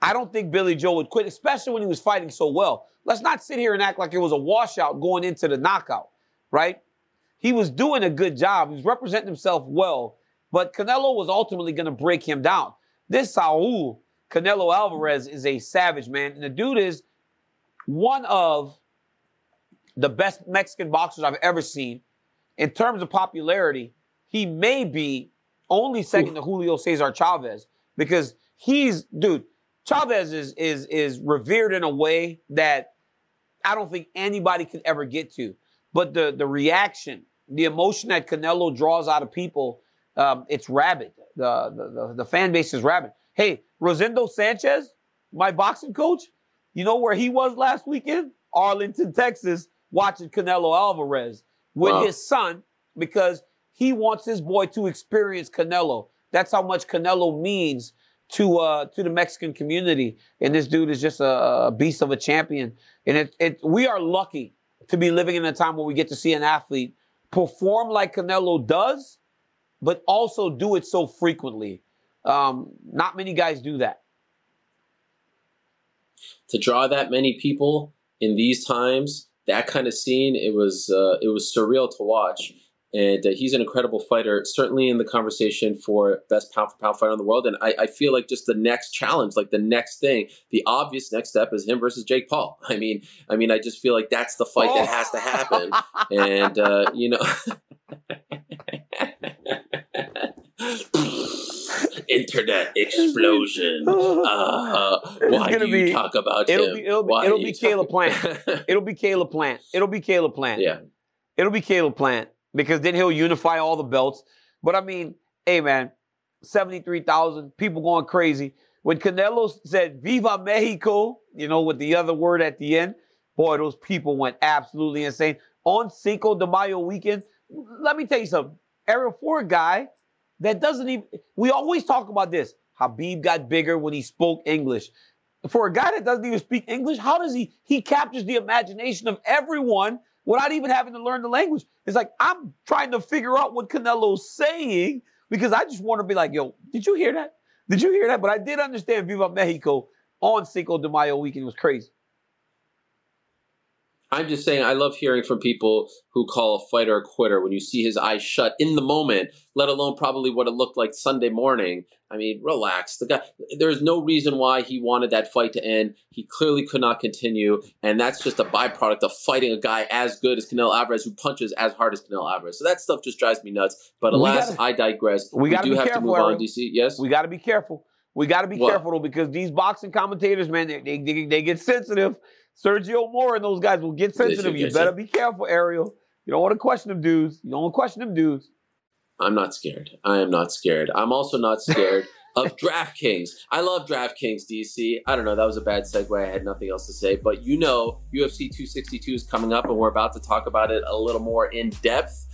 I don't think Billy Joe would quit, especially when he was fighting so well. Let's not sit here and act like it was a washout going into the knockout, right? He was doing a good job. He was representing himself well, but Canelo was ultimately going to break him down. This Saul Canelo Alvarez is a savage, man. And the dude is one of the best Mexican boxers I've ever seen. In terms of popularity, he may be only second to Julio Cesar Chavez because he's, dude, Chavez is is is revered in a way that I don't think anybody could ever get to. But the the reaction, the emotion that Canelo draws out of people, um, it's rabid. The, the the the fan base is rabid. Hey, Rosendo Sanchez, my boxing coach, you know where he was last weekend? Arlington, Texas, watching Canelo Alvarez with Wow. his son because he wants his boy to experience Canelo. That's how much Canelo means to uh to the Mexican community. And this dude is just a, a beast of a champion. And it, it we are lucky to be living in a time where we get to see an athlete perform like Canelo does, but also do it so frequently. Um, not many guys do that. to draw that many people in these times, that kind of scene, it was uh, it was surreal to watch. And uh, he's an incredible fighter, certainly in the conversation for best pound for pound fighter in the world. And I, I feel like just the next challenge, like the next thing, the obvious next step is him versus Jake Paul. I mean, I mean, I just feel like that's the fight that has to happen. and uh, you know, internet explosion. Uh, why gonna do you be- talk about it'll him? be- it'll be- it'll be Caleb talk- It'll be Caleb Plant. It'll be Caleb Plant. yeah, It'll be Caleb Plant because then he'll unify all the belts. But I mean, hey man, 73,000 people going crazy. When Canelo said Viva Mexico, you know, with the other word at the end, boy, those people went absolutely insane. On Cinco de Mayo weekend, let me tell you something. Ariel, for a guy that doesn't even, we always talk about this. Khabib got bigger when he spoke English. For a guy that doesn't even speak English, how does he, he captures the imagination of everyone without even having to learn the language. It's like I'm trying to figure out what Canelo's saying because I just want to be like, yo, did you hear that? Did you hear that? But I did understand Viva Mexico on Cinco de Mayo weekend. It was crazy. I'm just saying, I love hearing from people who call a fighter a quitter when you see his eyes shut in the moment, let alone probably what it looked like Sunday morning. I mean, relax. The guy, there's no reason why he wanted that fight to end. He clearly could not continue, and that's just a byproduct of fighting a guy as good as Canelo Alvarez, who punches as hard as Canelo Alvarez. So that stuff just drives me nuts. But alas, gotta- I digress. we gotta do have to careful, move on. DC. Yes. We got to be careful. We got to be What? careful though because these boxing commentators, man, they, they, they, they get sensitive. Sergio Mora and those guys will get sensitive. You get better be careful, Ariel. You don't want to question them dudes. You don't want to question them dudes. I'm not scared. I am not scared. I'm also not scared of DraftKings. I love DraftKings, DC. I don't know. That was a bad segue. I had nothing else to say. But you know, UFC 262 is coming up, and we're about to talk about it a little more in depth.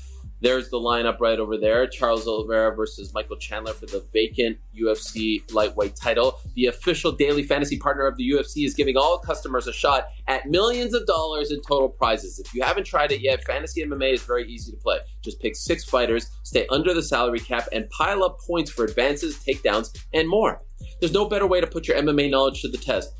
There's the lineup right over there Charles Oliveira versus Michael Chandler for the vacant UFC lightweight title. The official daily fantasy partner of the UFC is giving all customers a shot at millions of dollars in total prizes. If you haven't tried it yet, Fantasy MMA is very easy to play. Just pick six fighters, stay under the salary cap, and pile up points for advances, takedowns, and more. There's no better way to put your MMA knowledge to the test.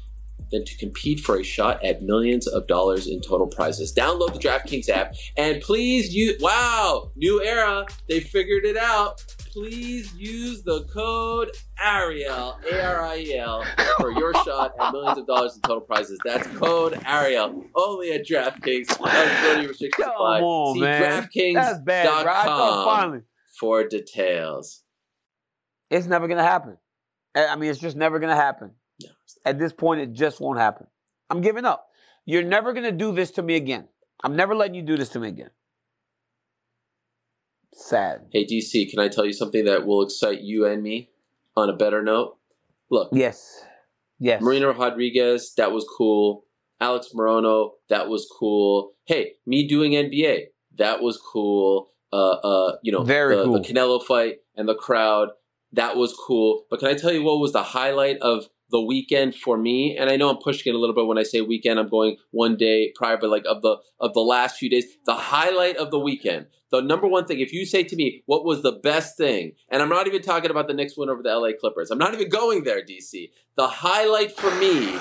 Than to compete for a shot at millions of dollars in total prizes. Download the DraftKings app and please use, wow, new era. They figured it out. Please use the code Ariel, A R I E L, for your shot at millions of dollars in total prizes. That's code Ariel, only at DraftKings. Eligibility restrictions Come on, See man. That's bad, bro. I thought DraftKings.com finally. for details. It's never gonna happen. I I mean, it's just never gonna happen. At this point, it just won't happen. I'm giving up. You're never gonna do this to me again. I'm never letting you do this to me again. Sad. Hey DC, can I tell you something that will excite you and me on a better note? Look, Yes. Yes. Marina Rodriguez, that was cool. Alex Morono, that was cool. Hey, me doing NBA, that was cool. Uh, uh, you know, Very the, cool. the Canelo fight and the crowd, that was cool. But can I tell you what was the highlight of the weekend for me? And I know I'm pushing it a little bit when I say weekend. I'm going one day prior, but like of the of the last few days, the highlight of the weekend. The number one thing, if you say to me, what was the best thing? And I'm not even talking about the Knicks win over the LA Clippers. I'm not even going there, DC. The highlight for me,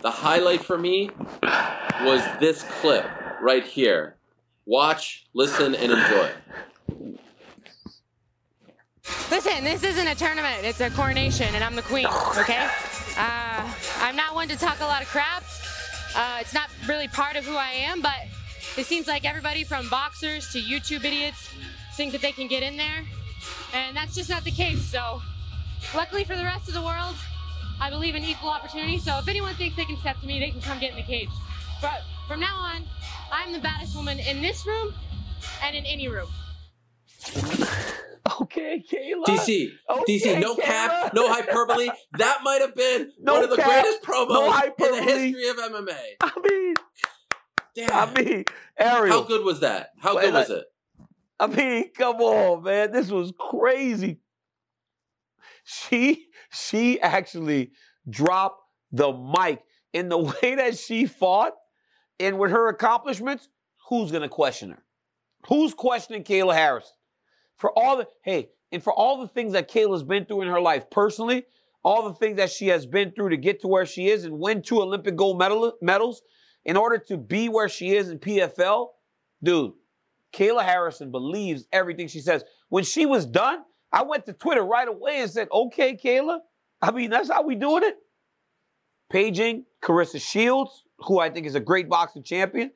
the highlight for me was this clip right here. Watch, listen, and enjoy. Listen, this isn't a tournament. It's a coronation, and I'm the queen, okay? Uh, I'm not one to talk a lot of crap. Uh, it's not really part of who I am, but it seems like everybody from boxers to YouTube idiots think that they can get in there. And that's just not the case. So, luckily for the rest of the world, I believe in equal opportunity. So, if anyone thinks they can step to me, they can come get in the cage. But from now on, I'm the baddest woman in this room and in any room. Okay, Kayla. DC, Okay, DC, no cap, no hyperbole. That might have been No one of the cap, greatest promos no in the history of MMA. I mean, Damn. I mean, Ariel. How good was that? How good was it? I mean, come on, man. This was crazy. She she actually dropped the mic in the way that she fought and with her accomplishments, who's gonna question her? Who's questioning Kayla Harrison? For all the hey, and for all the things that Kayla's been through in her life personally, all the things that she has been through to get to where she is and win two Olympic gold medal, medals in order to be where she is in PFL, dude, Kayla Harrison believes everything she says. When she was done, I went to Twitter right away and said, okay, Kayla. I mean, that's how we doing it. Paging Claressa Shields, who I think is a great boxing champion.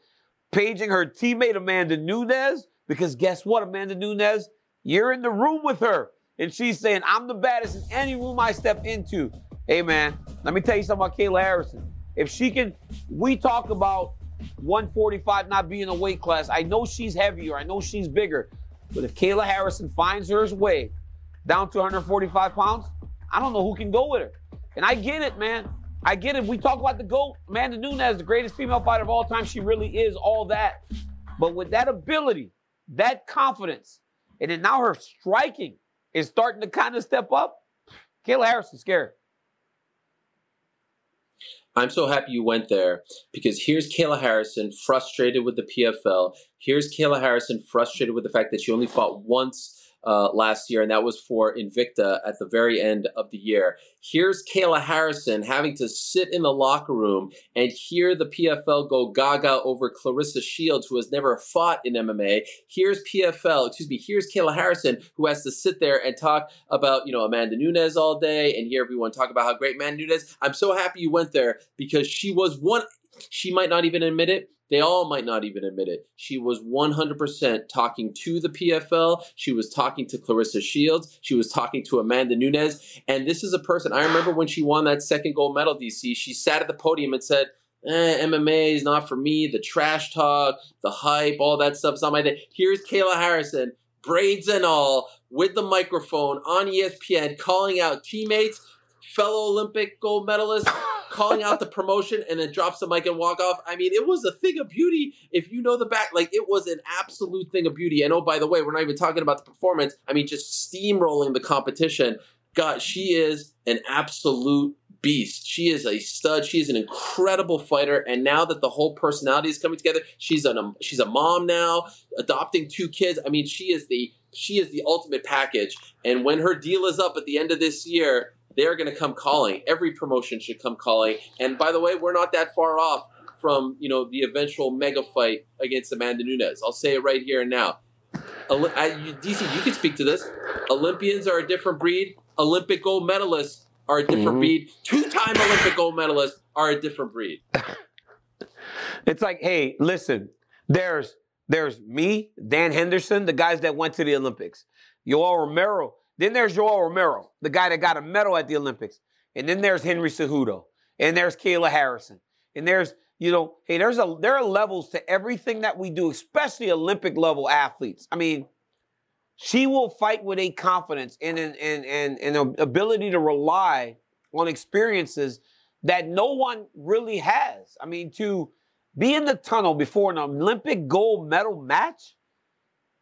Paging her teammate Amanda Nunes, because guess what, Amanda Nunes? You're in the room with her. And she's saying, I'm the baddest in any room I step into. Hey, man, let me tell you something about Kayla Harrison. If she can, we talk about 145 not being a weight class. I know she's heavier. I know she's bigger. But if Kayla Harrison finds her way down to 145 pounds, I don't know who can go with her. And I get it, man. I get it. We talk about the GOAT, Amanda Nunes, the greatest female fighter of all time. She really is all that. But with that ability, that confidence, and then now her striking is starting to kind of step up, Kayla Harrison's scary. I'm so happy you went there because here's Kayla Harrison frustrated with the PFL. Here's Kayla Harrison frustrated with the fact that she only fought once uh, last year, and that was for Invicta at the very end of the year. Here's Kayla Harrison having to sit in the locker room and hear the PFL go gaga over Claressa Shields, who has never fought in MMA. Here's PFL, excuse me, here's Kayla Harrison, who has to sit there and talk about, you know, Amanda Nunes all day and hear everyone talk about how great Amanda Nunes. I'm so happy you went there because she was one, she might not even admit it. They all might not even admit it. She was 100% talking to the PFL. She was talking to Claressa Shields. She was talking to Amanda Nunes. And this is a person, I remember when she won that second gold medal, DC, she sat at the podium and said, eh, MMA is not for me. The trash talk, the hype, all that stuff's not my thing. Here's Kayla Harrison, braids and all, with the microphone on ESPN, calling out teammates, fellow Olympic gold medalists, calling out the promotion, and then drops the mic and walk off. I mean, it was a thing of beauty. If you know the back, like it was an absolute thing of beauty. And oh, by the way, we're not even talking about the performance. I mean, just steamrolling the competition. God, she is an absolute beast. She is a stud. She is an incredible fighter. And now that the whole personality is coming together, she's an she's a mom now, adopting two kids. I mean, she is the she is the ultimate package. And when her deal is up at the end of this year, they're going to come calling. Every promotion should come calling. And by the way, we're not that far off from you know the eventual mega fight against Amanda Nunes. I'll say it right here and now. DC, you can speak to this. Olympians are a different breed. Olympic gold medalists are a different mm-hmm. breed. Two-time Olympic gold medalists are a different breed. it's like, hey, listen, there's there's me, Dan Henderson, the guys that went to the Olympics. Yoel Romero. Then there's Yoel Romero, the guy that got a medal at the Olympics. And then there's Henry Cejudo. And there's Kayla Harrison. And there's, you know, hey, there's a there are levels to everything that we do, especially Olympic level athletes. I mean, she will fight with a confidence and an and, and, and an ability to rely on experiences that no one really has. I mean, to be in the tunnel before an Olympic gold medal match,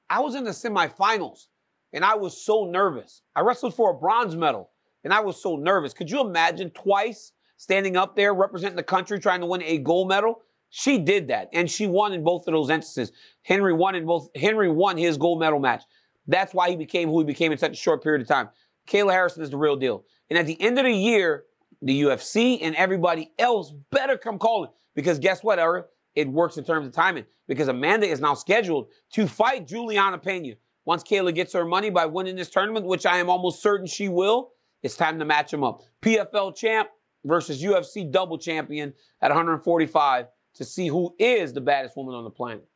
I was in the semifinals and I was so nervous. I wrestled for a bronze medal and I was so nervous. Could you imagine twice standing up there representing the country trying to win a gold medal? She did that and she won in both of those instances. Henry won in both Henry won his gold medal match. That's why he became who he became in such a short period of time. Kayla Harrison is the real deal. And at the end of the year, the UFC and everybody else better come calling because guess what, Ariel? It works in terms of timing because Amanda is now scheduled to fight Julianna Pena. Once Kayla gets her money by winning this tournament, which I am almost certain she will, it's time to match them up. PFL champ versus UFC double champion at 145 to see who is the baddest woman on the planet.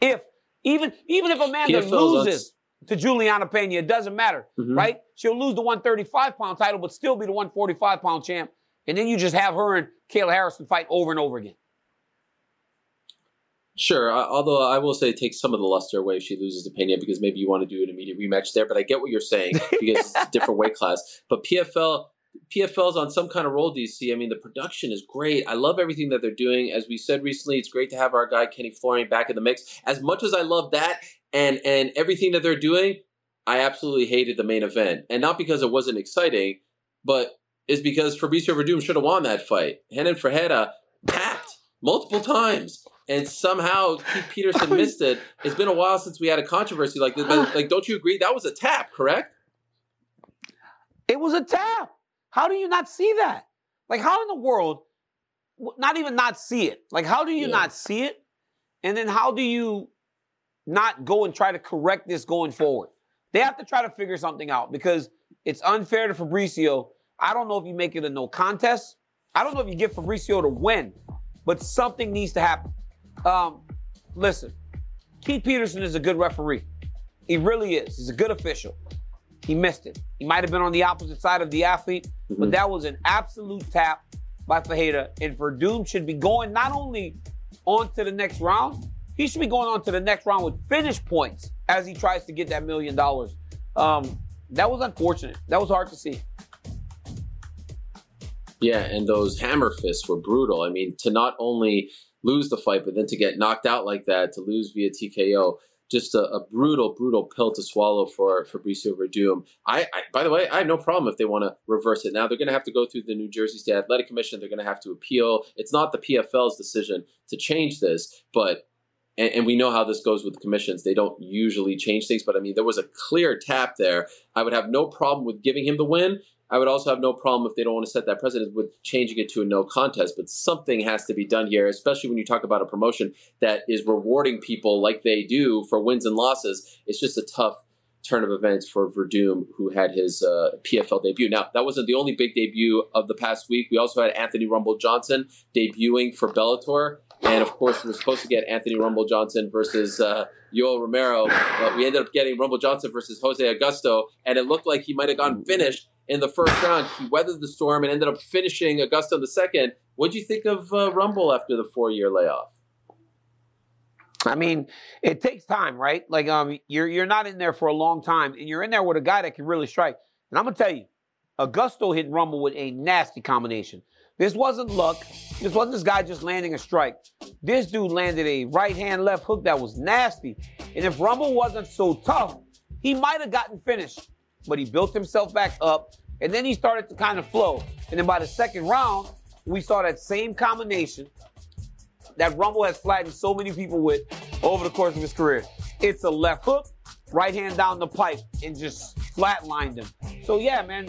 If even even if Amanda PFL, loses to Julianna Pena. It doesn't matter, mm-hmm. right? She'll lose the 135 pound title, but still be the 145 pound champ. And then you just have her and Kayla Harrison fight over and over again. Sure, although I will say it takes some of the luster away if she loses to Pena because maybe you want to do an immediate rematch there. But I get what you're saying because it's a different weight class. But PFL, PFL's on some kind of roll, DC. I mean, the production is great. I love everything that they're doing. As we said recently, it's great to have our guy Kenny Florian back in the mix. As much as I love that, and and everything that they're doing, I absolutely hated the main event, and not because it wasn't exciting, but is because Fabricio Werdum should have won that fight. Renan Ferreira tapped multiple times, and somehow Keith Peterson oh, missed it. It's been a while since we had a controversy like this, but like, don't you agree that was a tap? Correct? It was a tap. How do you not see that? Like, how in the world? Not even not see it. Like, how do you yeah. not see it? And then how do you not go and try to correct this going forward. They have to try to figure something out because it's unfair to Fabricio. I don't know if you make it a no contest. I don't know if you get Fabricio to win, but something needs to happen. Um, listen, Keith Peterson is a good referee. He really is. He's a good official. He missed it. He might have been on the opposite side of the athlete, mm-hmm. but that was an absolute tap by Ferreira. And Werdum should be going not only on to the next round, he should be going on to the next round with finish points as he tries to get that million dollars. Um, that was unfortunate. That was hard to see. Yeah, and those hammer fists were brutal. I mean, to not only lose the fight, but then to get knocked out like that, to lose via TKO, just a, a brutal, brutal pill to swallow for Fabricio Werdum. I, I, by the way, I have no problem if they want to reverse it. Now they're going to have to go through the New Jersey State Athletic Commission. They're going to have to appeal. It's not the PFL's decision to change this, but and, and, we know how this goes with commissions. They don't usually change things, but I mean, there was a clear tap there. I would have no problem with giving him the win. I would also have no problem if they don't want to set that precedent with changing it to a no contest. But something has to be done here, especially when you talk about a promotion that is rewarding people like they do for wins and losses. It's just a tough turn of events for Werdum, who had his uh, PFL debut. Now, that wasn't the only big debut of the past week. We also had Anthony Rumble Johnson debuting for Bellator. And of course, we were supposed to get Anthony Rumble Johnson versus uh, Yoel Romero. But we ended up getting Rumble Johnson versus Jose Augusto. And it looked like he might have gone finished in the first round. He weathered the storm and ended up finishing Augusto in the second. What do you think of uh, Rumble after the four year layoff? I mean, it takes time, right? Like, um, you're you're not in there for a long time, and you're in there with a guy that can really strike. And I'm gonna tell you, Augusto hit Rumble with a nasty combination. This wasn't luck. This wasn't this guy just landing a strike. This dude landed a right hand left hook that was nasty. And if Rumble wasn't so tough, he might have gotten finished. But he built himself back up, and then he started to kind of flow. And then by the second round, we saw that same combination that Rumble has flattened so many people with over the course of his career. It's a left hook, right hand down the pipe, and just flatlined him. So yeah, man,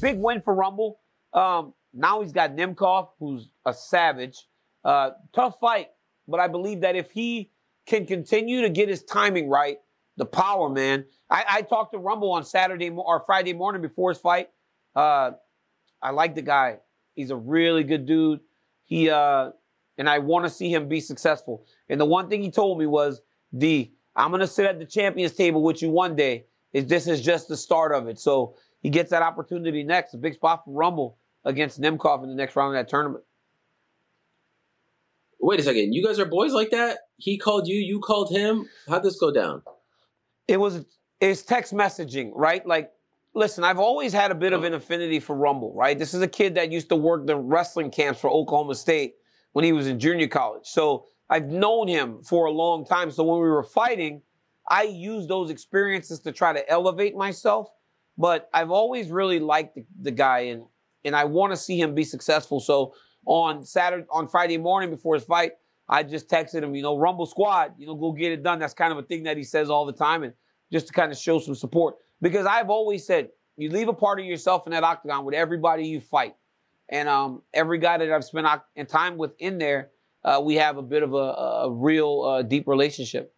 big win for Rumble. Um, now he's got Nemkov, who's a savage. Uh, tough fight, but I believe that if he can continue to get his timing right, the power, man. I, I talked to Rumble on Saturday or Friday morning before his fight. Uh, I like the guy. He's a really good dude. He uh, and I want to see him be successful. And the one thing he told me was, D, I'm gonna sit at the champions table with you one day. Is this is just the start of it. So he gets that opportunity next. A big spot for Rumble against Nemkov in the next round of that tournament. Wait a second. You guys are boys like that? He called you, you called him. How'd this go down? It was it's text messaging, right? Like, listen, I've always had a bit of mm-hmm. an affinity for Rumble, right? This is a kid that used to work the wrestling camps for Oklahoma State when he was in junior college. So I've known him for a long time. So when we were fighting, I used those experiences to try to elevate myself. But I've always really liked the, the guy and and I want to see him be successful. So on Saturday, on Friday morning before his fight, I just texted him, you know, Rumble Squad, you know, go get it done. That's kind of a thing that he says all the time, and just to kind of show some support. Because I've always said, you leave a part of yourself in that octagon with everybody you fight, and um, every guy that I've spent time with in there, uh, we have a bit of a, a real uh, deep relationship.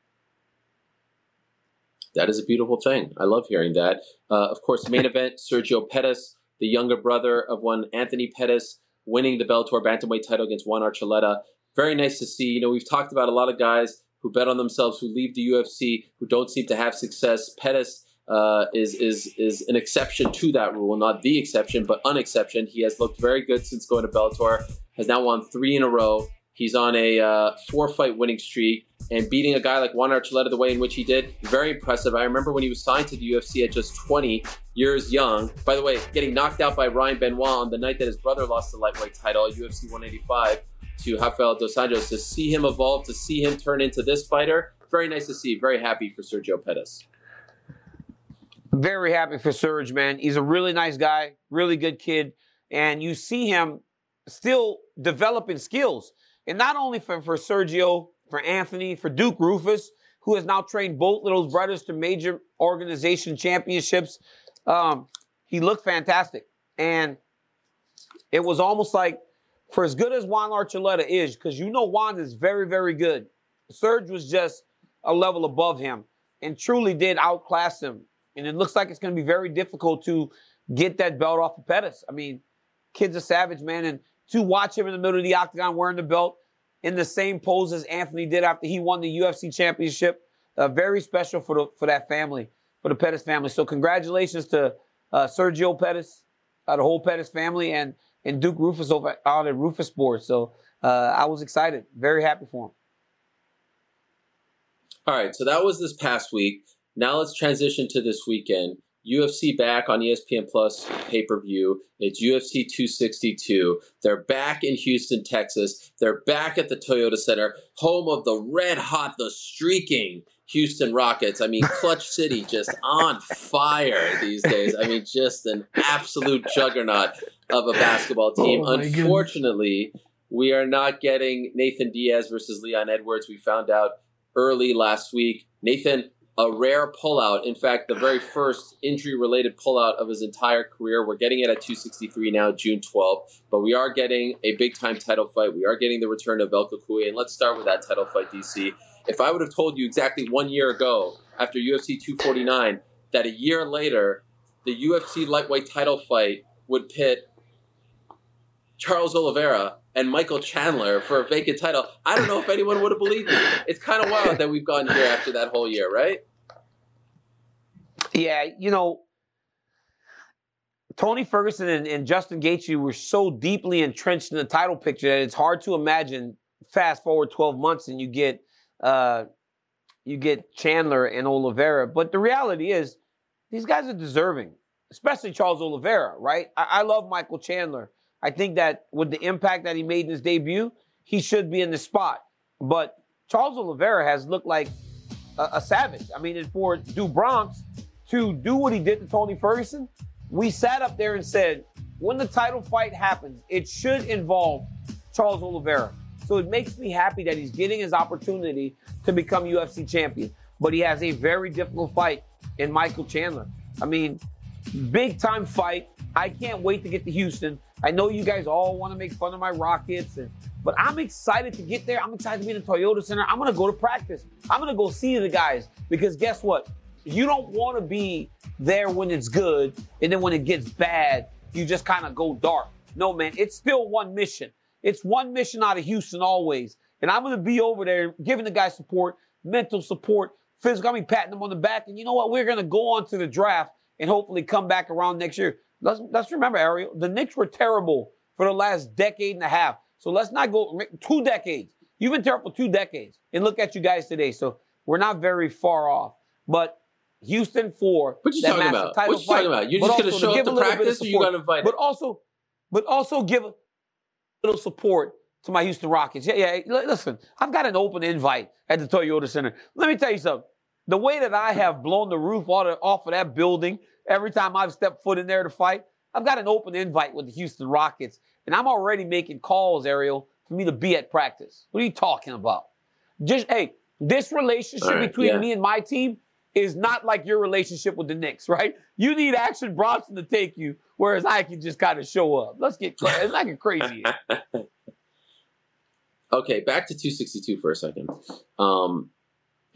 That is a beautiful thing. I love hearing that. Uh, of course, main event: Sergio Pettis, the younger brother of one Anthony Pettis, winning the Bellator bantamweight title against Juan Archuleta very nice to see. You know, we've talked about a lot of guys who bet on themselves, who leave the UFC, who don't seem to have success. Pettis uh, is is is an exception to that rule, not the exception, but an exception. He has looked very good since going to Bellator. Has now won three in a row. He's on a uh, four fight winning streak and beating a guy like Juan Archuleta the way in which he did, very impressive. I remember when he was signed to the UFC at just 20 years young. By the way, getting knocked out by Ryan Benoit on the night that his brother lost the lightweight title UFC 185 to Rafael Dos Anjos to see him evolve, to see him turn into this fighter. Very nice to see. Very happy for Sergio Pettis. Very happy for Serge, man. He's a really nice guy, really good kid. And you see him still developing skills. And not only for, for Sergio, for Anthony, for Duke Roufus, who has now trained both those brothers to major organization championships. Um, he looked fantastic. And it was almost like for as good as Juan Archuleta is, because you know Juan is very, very good, Serge was just a level above him and truly did outclass him. And it looks like it's going to be very difficult to get that belt off of Pettis. I mean, kid's a savage, man. And to watch him in the middle of the octagon wearing the belt in the same pose as Anthony did after he won the UFC championship, uh, very special for, the, for that family, for the Pettis family. So congratulations to uh, Sergio Pettis, uh, the whole Pettis family, and and Duke Roufus over out at Roufusport. So uh, I was excited, very happy for him. All right, so that was this past week. Now let's transition to this weekend. UFC back on ESPN Plus pay per view. It's UFC 262. They're back in Houston, Texas. They're back at the Toyota Center, home of the red hot, the streaking Houston Rockets. I mean, Clutch City just on fire these days. I mean, just an absolute juggernaut of a basketball oh team. Oh Unfortunately, goodness. we are not getting Nathan Diaz versus Leon Edwards. We found out early last week. Nathan, a rare pullout. In fact, the very first injury related pullout of his entire career. We're getting it at 263 now, June 12th. But we are getting a big time title fight. We are getting the return of Velko Koui. And let's start with that title fight, DC. If I would have told you exactly one year ago, after UFC 249, that a year later, the UFC lightweight title fight would pit Charles Oliveira and Michael Chandler for a vacant title, I don't know if anyone would have believed me. It's kind of wild that we've gone here after that whole year, right? Yeah, you know, Tony Ferguson and, and, Justin Gaethje were so deeply entrenched in the title picture that it's hard to imagine. Fast forward 12 months and you get uh, you get Chandler and Oliveira. But the reality is, these guys are deserving, especially Charles Oliveira. Right? I, I love Michael Chandler. I think that with the impact that he made in his debut, he should be in the spot. But Charles Oliveira has looked like a, a savage. I mean, for Do Bronx to do what he did to Tony Ferguson, we sat up there and said, when the title fight happens, it should involve Charles Oliveira. So it makes me happy that he's getting his opportunity to become UFC champion. But he has a very difficult fight in Michael Chandler. I mean, big time fight. I can't wait to get to Houston. I know you guys all want to make fun of my Rockets, and, but I'm excited to get there. I'm excited to be in the Toyota Center. I'm going to go to practice. I'm going to go see the guys because guess what? You don't want to be there when it's good, and then when it gets bad, you just kind of go dark. No, man, it's still one mission. It's one mission out of Houston always. And I'm going to be over there giving the guys support, mental support, physical. I mean, patting them on the back. And you know what? We're going to go on to the draft and hopefully come back around next year. Let's, let's remember, Ariel, the Knicks were terrible for the last decade and a half. So let's not go two decades. You've been terrible two decades. And look at you guys today. So we're not very far off. But Houston for what you that talking about? What you fight, talking about? You're just going to show up to practice, or you going to invite? But also, but also give a little support to my Houston Rockets. Yeah, yeah. Listen, I've got an open invite at the Toyota Center. Let me tell you something. The way that I have blown the roof off of that building every time I've stepped foot in there to fight, I've got an open invite with the Houston Rockets, and I'm already making calls, Ariel, for me to be at practice. What are you talking about? Just hey, this relationship right, between yeah. me and my team is not like your relationship with the Knicks, right? You need Action Bronson to take you, whereas I can just kind of show up. Let's get it's not get crazy. Okay, back to 262 for a second. Um,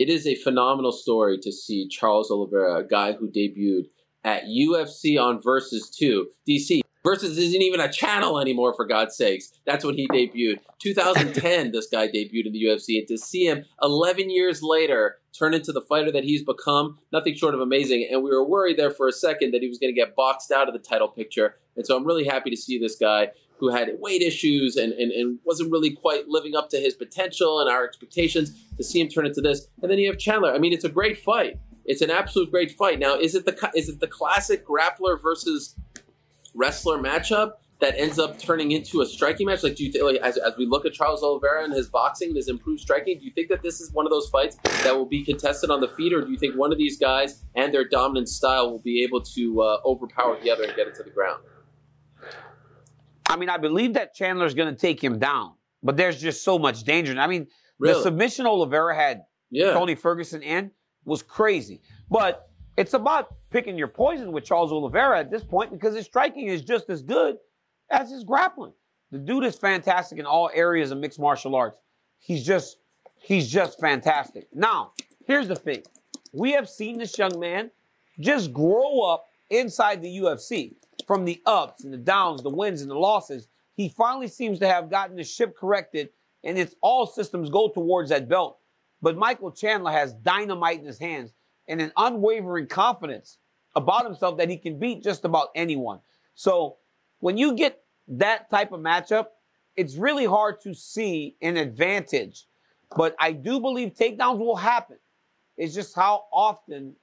it is a phenomenal story to see Charles Oliveira, a guy who debuted at UFC on Versus 2. DC, Versus isn't even a channel anymore, for God's sakes. That's when he debuted. 2010, this guy debuted in the UFC. And to see him 11 years later turn into the fighter that he's become, nothing short of amazing. And we were worried there for a second that he was going to get boxed out of the title picture. And so I'm really happy to see this guy who had weight issues and, and, and wasn't really quite living up to his potential and our expectations to see him turn into this. And then you have Chandler. I mean, it's a great fight. It's an absolute great fight. Now, is it the is it the classic grappler versus wrestler matchup that ends up turning into a striking match? Like, do you think, like as, as we look at Charles Oliveira and his boxing his improved striking, do you think that this is one of those fights that will be contested on the feet, or do you think one of these guys and their dominant style will be able to uh, overpower the other and get it to the ground? I mean, I believe that Chandler's going to take him down, but there's just so much danger. I mean, really? the submission Oliveira had yeah. Tony Ferguson in was crazy. But it's about picking your poison with Charles Oliveira at this point because his striking is just as good as his grappling. The dude is fantastic in all areas of mixed martial arts. He's just he's just fantastic. Now, here's the thing. We have seen this young man just grow up inside the UFC from the ups and the downs, the wins and the losses, he finally seems to have gotten the ship corrected, and it's all systems go towards that belt. But Michael Chandler has dynamite in his hands and an unwavering confidence about himself that he can beat just about anyone. So when you get that type of matchup, it's really hard to see an advantage. But I do believe takedowns will happen. It's just how often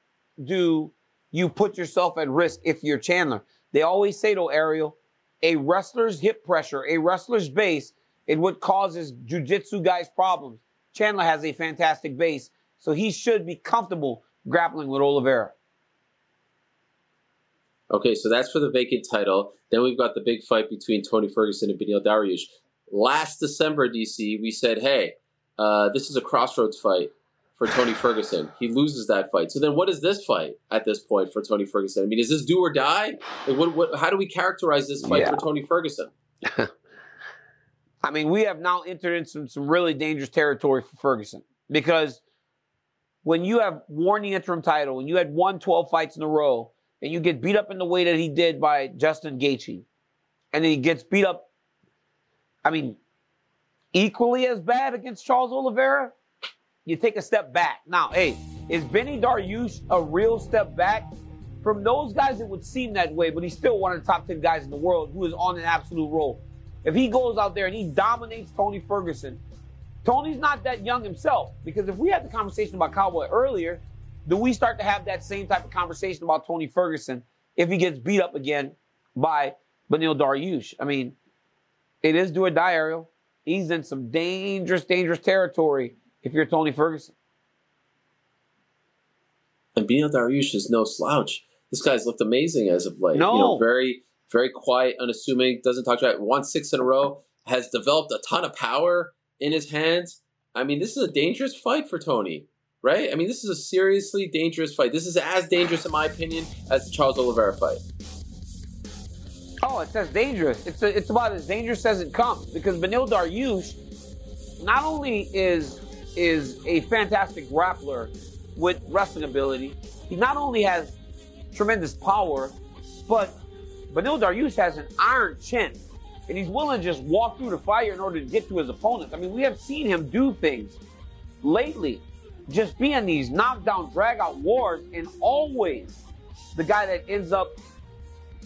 do you put yourself at risk if you're Chandler? They always say, though, Ariel, a wrestler's hip pressure, a wrestler's base, is what causes jujitsu guys problems. Chandler has a fantastic base, so he should be comfortable grappling with Oliveira. Okay, so that's for the vacant title. Then we've got the big fight between Tony Ferguson and Beneil Dariush. Last December, DC, we said, hey, uh, this is a crossroads fight for Tony Ferguson. He loses that fight. So then, what is this fight at this point for Tony Ferguson? I mean, is this do or die? Like what, what, how do we characterize this fight yeah. for Tony Ferguson? I mean, we have now entered into some, some really dangerous territory for Ferguson because when you have won the interim title and you had won 12 fights in a row and you get beat up in the way that he did by Justin Gaethje, and then he gets beat up, I mean, equally as bad against Charles Oliveira, you take a step back. Now, hey, is Benny Dariush a real step back? From those guys, it would seem that way, but he's still one of the top 10 guys in the world who is on an absolute roll. If he goes out there and he dominates Tony Ferguson, Tony's not that young himself. Because if we had the conversation about Cowboy earlier, do we start to have that same type of conversation about Tony Ferguson if he gets beat up again by Beneil Dariush? I mean, it is do or die, Ariel. He's in some dangerous, dangerous territory if you're Tony Ferguson. And Beneil Dariush is no slouch. This guy's looked amazing as of late. No. You know, very, very quiet, unassuming, doesn't talk about it, won six in a row, has developed a ton of power in his hands. I mean, this is a dangerous fight for Tony right? I mean, this is a seriously dangerous fight. This is as dangerous, in my opinion, as the Charles Oliveira fight. Oh, it's as dangerous. It's a, it's about as dangerous as it comes because Beneil Dariush not only is is a fantastic grappler with wrestling ability, he not only has tremendous power, but Beneil Dariush has an iron chin, and he's willing to just walk through the fire in order to get to his opponents. I mean, we have seen him do things lately, just be in these knockdown, drag out wars, and always the guy that ends up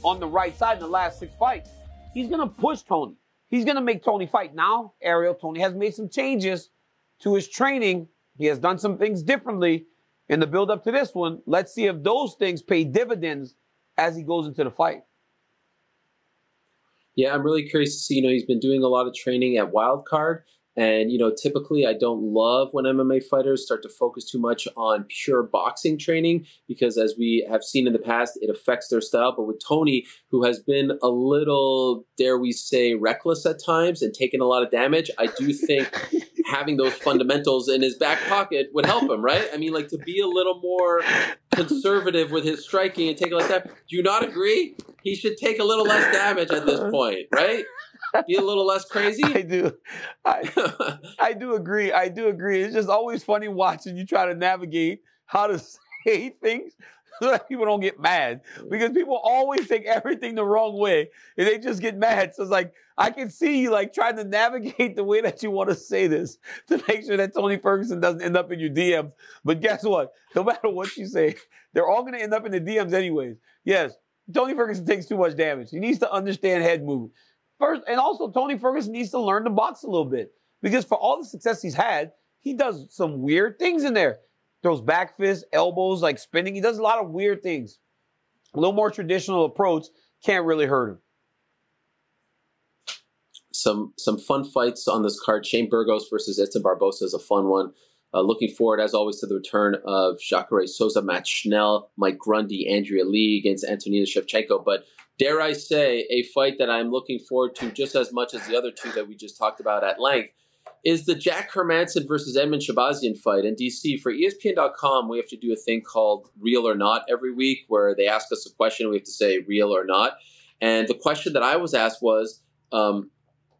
on the right side in the last six fights. He's gonna push Tony. He's gonna make Tony fight. Now, Ariel, Tony has made some changes to his training. He has done some things differently in the build up to this one. Let's see if those things pay dividends as he goes into the fight. Yeah, I'm really curious to see. You know, he's been doing a lot of training at Wildcard. And, you know, typically I don't love when MMA fighters start to focus too much on pure boxing training because, as we have seen in the past, it affects their style. But with Tony, who has been a little, dare we say, reckless at times and taken a lot of damage, I do think having those fundamentals in his back pocket would help him, right? I mean, like to be a little more conservative with his striking and take like that. Do you not agree? He should take a little less damage at this uh-huh. point, right? Be a little less crazy. I do. I, I do agree. I do agree. It's just always funny watching you try to navigate how to say things so that people don't get mad because people always take everything the wrong way and they just get mad. So it's like I can see you like trying to navigate the way that you want to say this to make sure that Tony Ferguson doesn't end up in your DMs. But guess what? No matter what you say, they're all going to end up in the DMs anyways. Yes, Tony Ferguson takes too much damage. He needs to understand head movement. First, and also Tony Ferguson needs to learn to box a little bit because for all the success he's had, he does some weird things in there throws back fists, elbows, like spinning. He does a lot of weird things. A little more traditional approach can't really hurt him. Some some fun fights on this card. Shane Burgos versus Edson Barboza is a fun one. Uh, looking forward, as always, to the return of Jacare Souza, Matt Schnell, Mike Grundy, Andrea Lee against Antonina Shevchenko. But dare I say, a fight that I'm looking forward to just as much as the other two that we just talked about at length is the Jack Hermansson versus Edmen Shahbazyan fight in DC. For ESPN.com, we have to do a thing called Real or Not every week where they ask us a question and we have to say real or not. And the question that I was asked was um,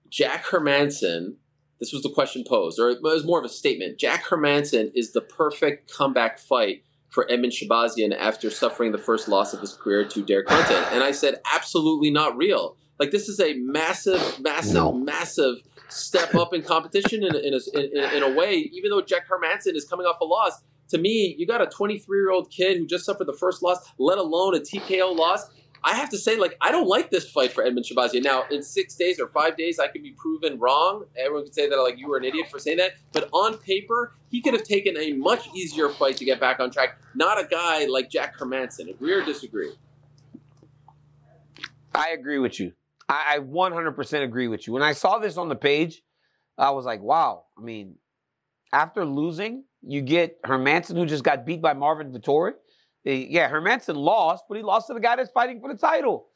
Jack Hermansson, this was the question posed, or it was more of a statement. Jack Hermansson is the perfect comeback fight for Edmen Shahbazyan after suffering the first loss of his career to Derek Brunson. And I said, absolutely not real. Like, this is a massive, massive, no. massive step up in competition in, in, a, in, in a way, even though Jack Hermansson is coming off a loss. To me, you got a 23 year old kid who just suffered the first loss, let alone a TKO loss. I have to say, like, I don't like this fight for Edmen Shahbazyan. Now, in six days or five days, I could be proven wrong. Everyone could say that, like, you were an idiot for saying that. But on paper, he could have taken a much easier fight to get back on track. Not a guy like Jack Hermansson. Agree or disagree? I agree with you. I, I 100% agree with you. When I saw this on the page, I was like, wow. I mean, after losing, you get Hermansson, who just got beat by Marvin Vettori. Yeah, Hermansson lost, but he lost to the guy that's fighting for the title.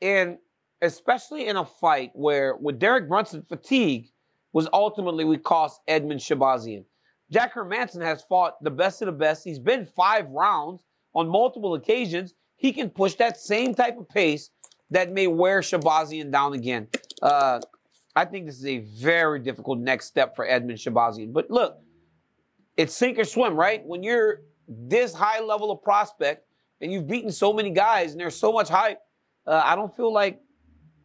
And especially in a fight where with Derek Brunson, fatigue was ultimately what cost Edmen Shahbazyan. Jack Hermansson has fought the best of the best. He's been five rounds on multiple occasions. He can push that same type of pace that may wear Shahbazyan down again. Uh, I think this is a very difficult next step for Edmen Shahbazyan. But look, it's sink or swim, right? When you're this high level of prospect and you've beaten so many guys and there's so much hype, uh, I don't feel like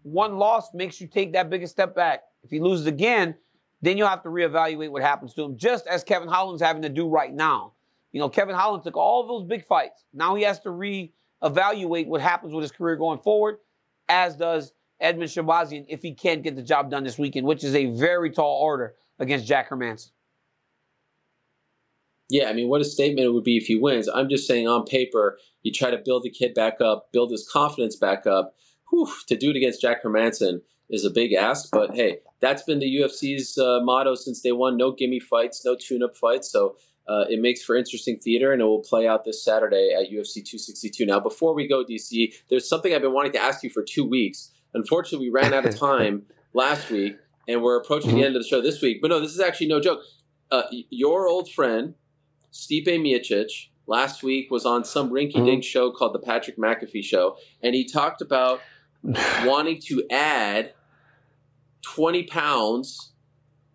one loss makes you take that biggest step back. If he loses again, then you'll have to reevaluate what happens to him, just as Kevin Holland's having to do right now. You know, Kevin Holland took all those big fights. Now he has to reevaluate what happens with his career going forward as does Edmen Shahbazyan if he can't get the job done this weekend, which is a very tall order against Jack Hermansson. Yeah, I mean, what a statement it would be if he wins. I'm just saying, on paper, you try to build the kid back up, build his confidence back up. Whew, to do it against Jack Hermansson is a big ask, but hey, that's been the UFC's uh, motto since day one: no gimme fights, no tune-up fights. So uh, it makes for interesting theater, and it will play out this Saturday at UFC 262. Now, before we go, DC, there's something I've been wanting to ask you for two weeks. Unfortunately, we ran out of time last week, and we're approaching the end of the show this week. But no, this is actually no joke. Uh, your old friend, Stipe Miocic last week was on some rinky-dink show called the Patrick McAfee Show, and he talked about wanting to add 20 pounds,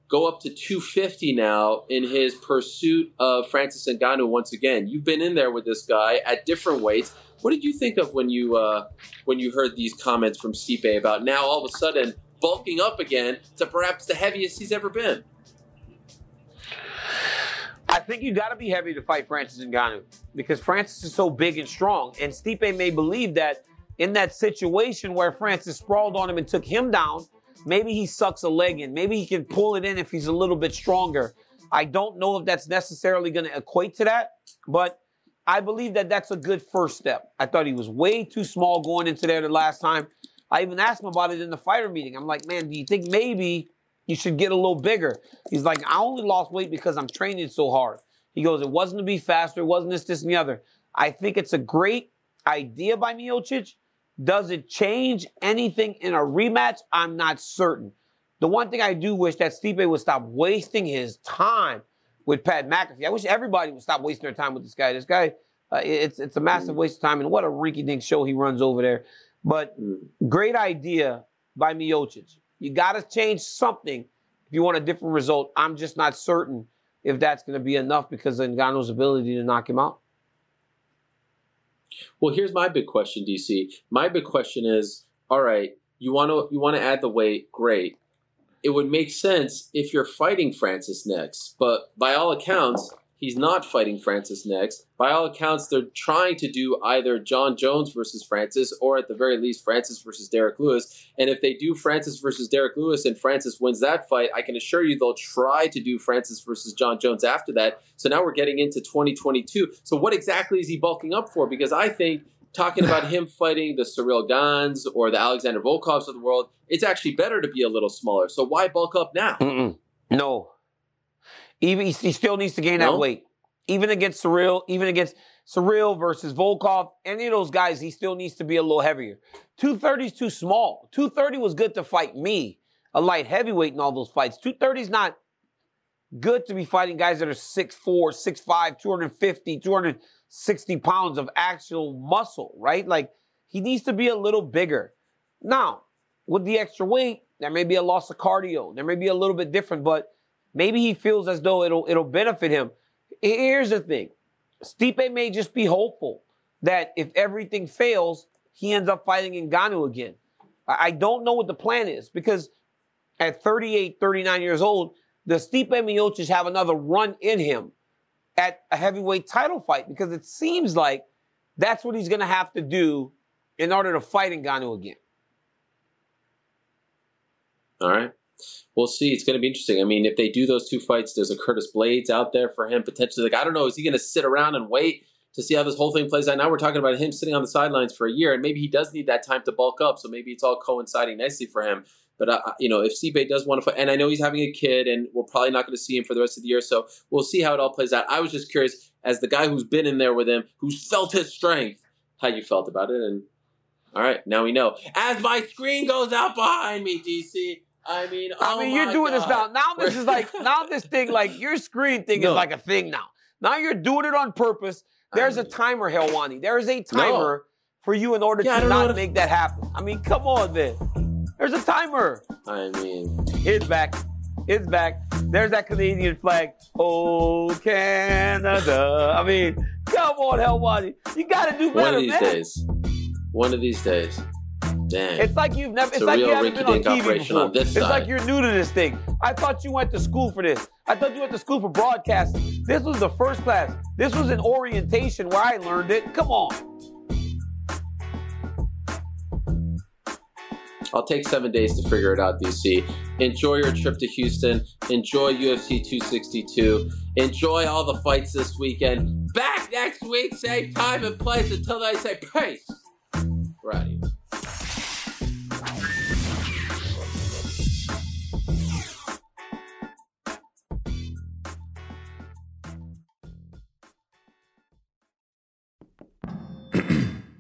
go up to 250 now in his pursuit of Francis Ngannou once again. You've been in there with this guy at different weights. What did you think of when you uh, when you heard these comments from Stipe about now all of a sudden bulking up again to perhaps the heaviest he's ever been? I think you got to be heavy to fight Francis Ngannou because Francis is so big and strong, and Stipe may believe that in that situation where Francis sprawled on him and took him down, maybe he sucks a leg in. Maybe he can pull it in if he's a little bit stronger. I don't know if that's necessarily going to equate to that, but I believe that that's a good first step. I thought he was way too small going into there the last time. I even asked him about it in the fighter meeting. I'm like, man, do you think maybe you should get a little bigger? He's like, I only lost weight because I'm training so hard. He goes, it wasn't to be faster, it wasn't this, this, and the other. I think it's a great idea by Miocic. Does it change anything in a rematch? I'm not certain. The one thing I do wish that Stipe would stop wasting his time with Pat McAfee. I wish everybody would stop wasting their time with this guy. This guy, uh, it's it's a massive waste of time, and what a rinky-dink show he runs over there. But great idea by Miocic. You got to change something if you want a different result. I'm just not certain if that's going to be enough because of Ngannou's ability to knock him out. Well, here's my big question, DC. My big question is: All right, you want to you want to add the weight, great. It would make sense if you're fighting Francis next, but by all accounts, he's not fighting Francis next. By all accounts, they're trying to do either Jon Jones versus Francis, or at the very least, Francis versus Derrick Lewis. And if they do Francis versus Derrick Lewis and Francis wins that fight, I can assure you they'll try to do Francis versus Jon Jones after that. So now we're getting into 2022. So what exactly is he bulking up for? Because I think talking about him fighting the Ciryl Ganes or the Alexander Volkovs of the world, it's actually better to be a little smaller. So why bulk up now? Mm-mm. No. Even he still needs to gain No? that weight. Even against Ciryl, even against Ciryl versus Volkov, any of those guys, he still needs to be a little heavier. 230 is too small. 230 was good to fight me, a light heavyweight in all those fights. 230 is not good to be fighting guys that are 6'4, 6'5, 250, 260 pounds of actual muscle, right? Like, he needs to be a little bigger. Now, with the extra weight, there may be a loss of cardio. There may be a little bit different, but maybe he feels as though it'll it'll benefit him. Here's the thing. Stipe may just be hopeful that if everything fails, he ends up fighting Ngannou again. I don't know what the plan is because at 38, 39 years old, does Stipe Miocic have another run in him at a heavyweight title fight? Because it seems like that's what he's going to have to do in order to fight Ngannou again. All right. We'll see. It's going to be interesting. I mean, if they do those two fights, there's a Curtis Blaydes out there for him potentially. Like, I don't know, is he going to sit around and wait to see how this whole thing plays out? Now we're talking about him sitting on the sidelines for a year, and maybe he does need that time to bulk up. So maybe it's all coinciding nicely for him. But uh, you know, if Stipe does want to fight, and I know he's having a kid, and we're probably not going to see him for the rest of the year, so we'll see how it all plays out. I was just curious, as the guy who's been in there with him, who's felt his strength, how you felt about it, and all right, now we know. As my screen goes out behind me, DC. I mean, I oh mean, you're my doing this now. Now this is like now this thing like your screen thing No. is like a thing now. Now you're doing it on purpose. There's a mean- timer, Helwani. There is a timer for you in order Yeah, to don't know not make that happen. I mean, come on, man. There's a timer. I mean, It's back. It's back. There's that Canadian flag. Oh, Canada. I mean, come on, Helwani. You got to do one of these man. days. One of these days. Damn. It's like you've never. It's, It's like you haven't been on TV before. on this it's side. like you're new to this thing. I thought you went to school for this. I thought you went to school for broadcasting. This was the first class. This was an orientation where I learned it. Come on. I'll take seven days to figure it out, DC. Enjoy your trip to Houston. Enjoy UFC 262. Enjoy all the fights this weekend. Back next week, same time and place. Until then, I say peace. We're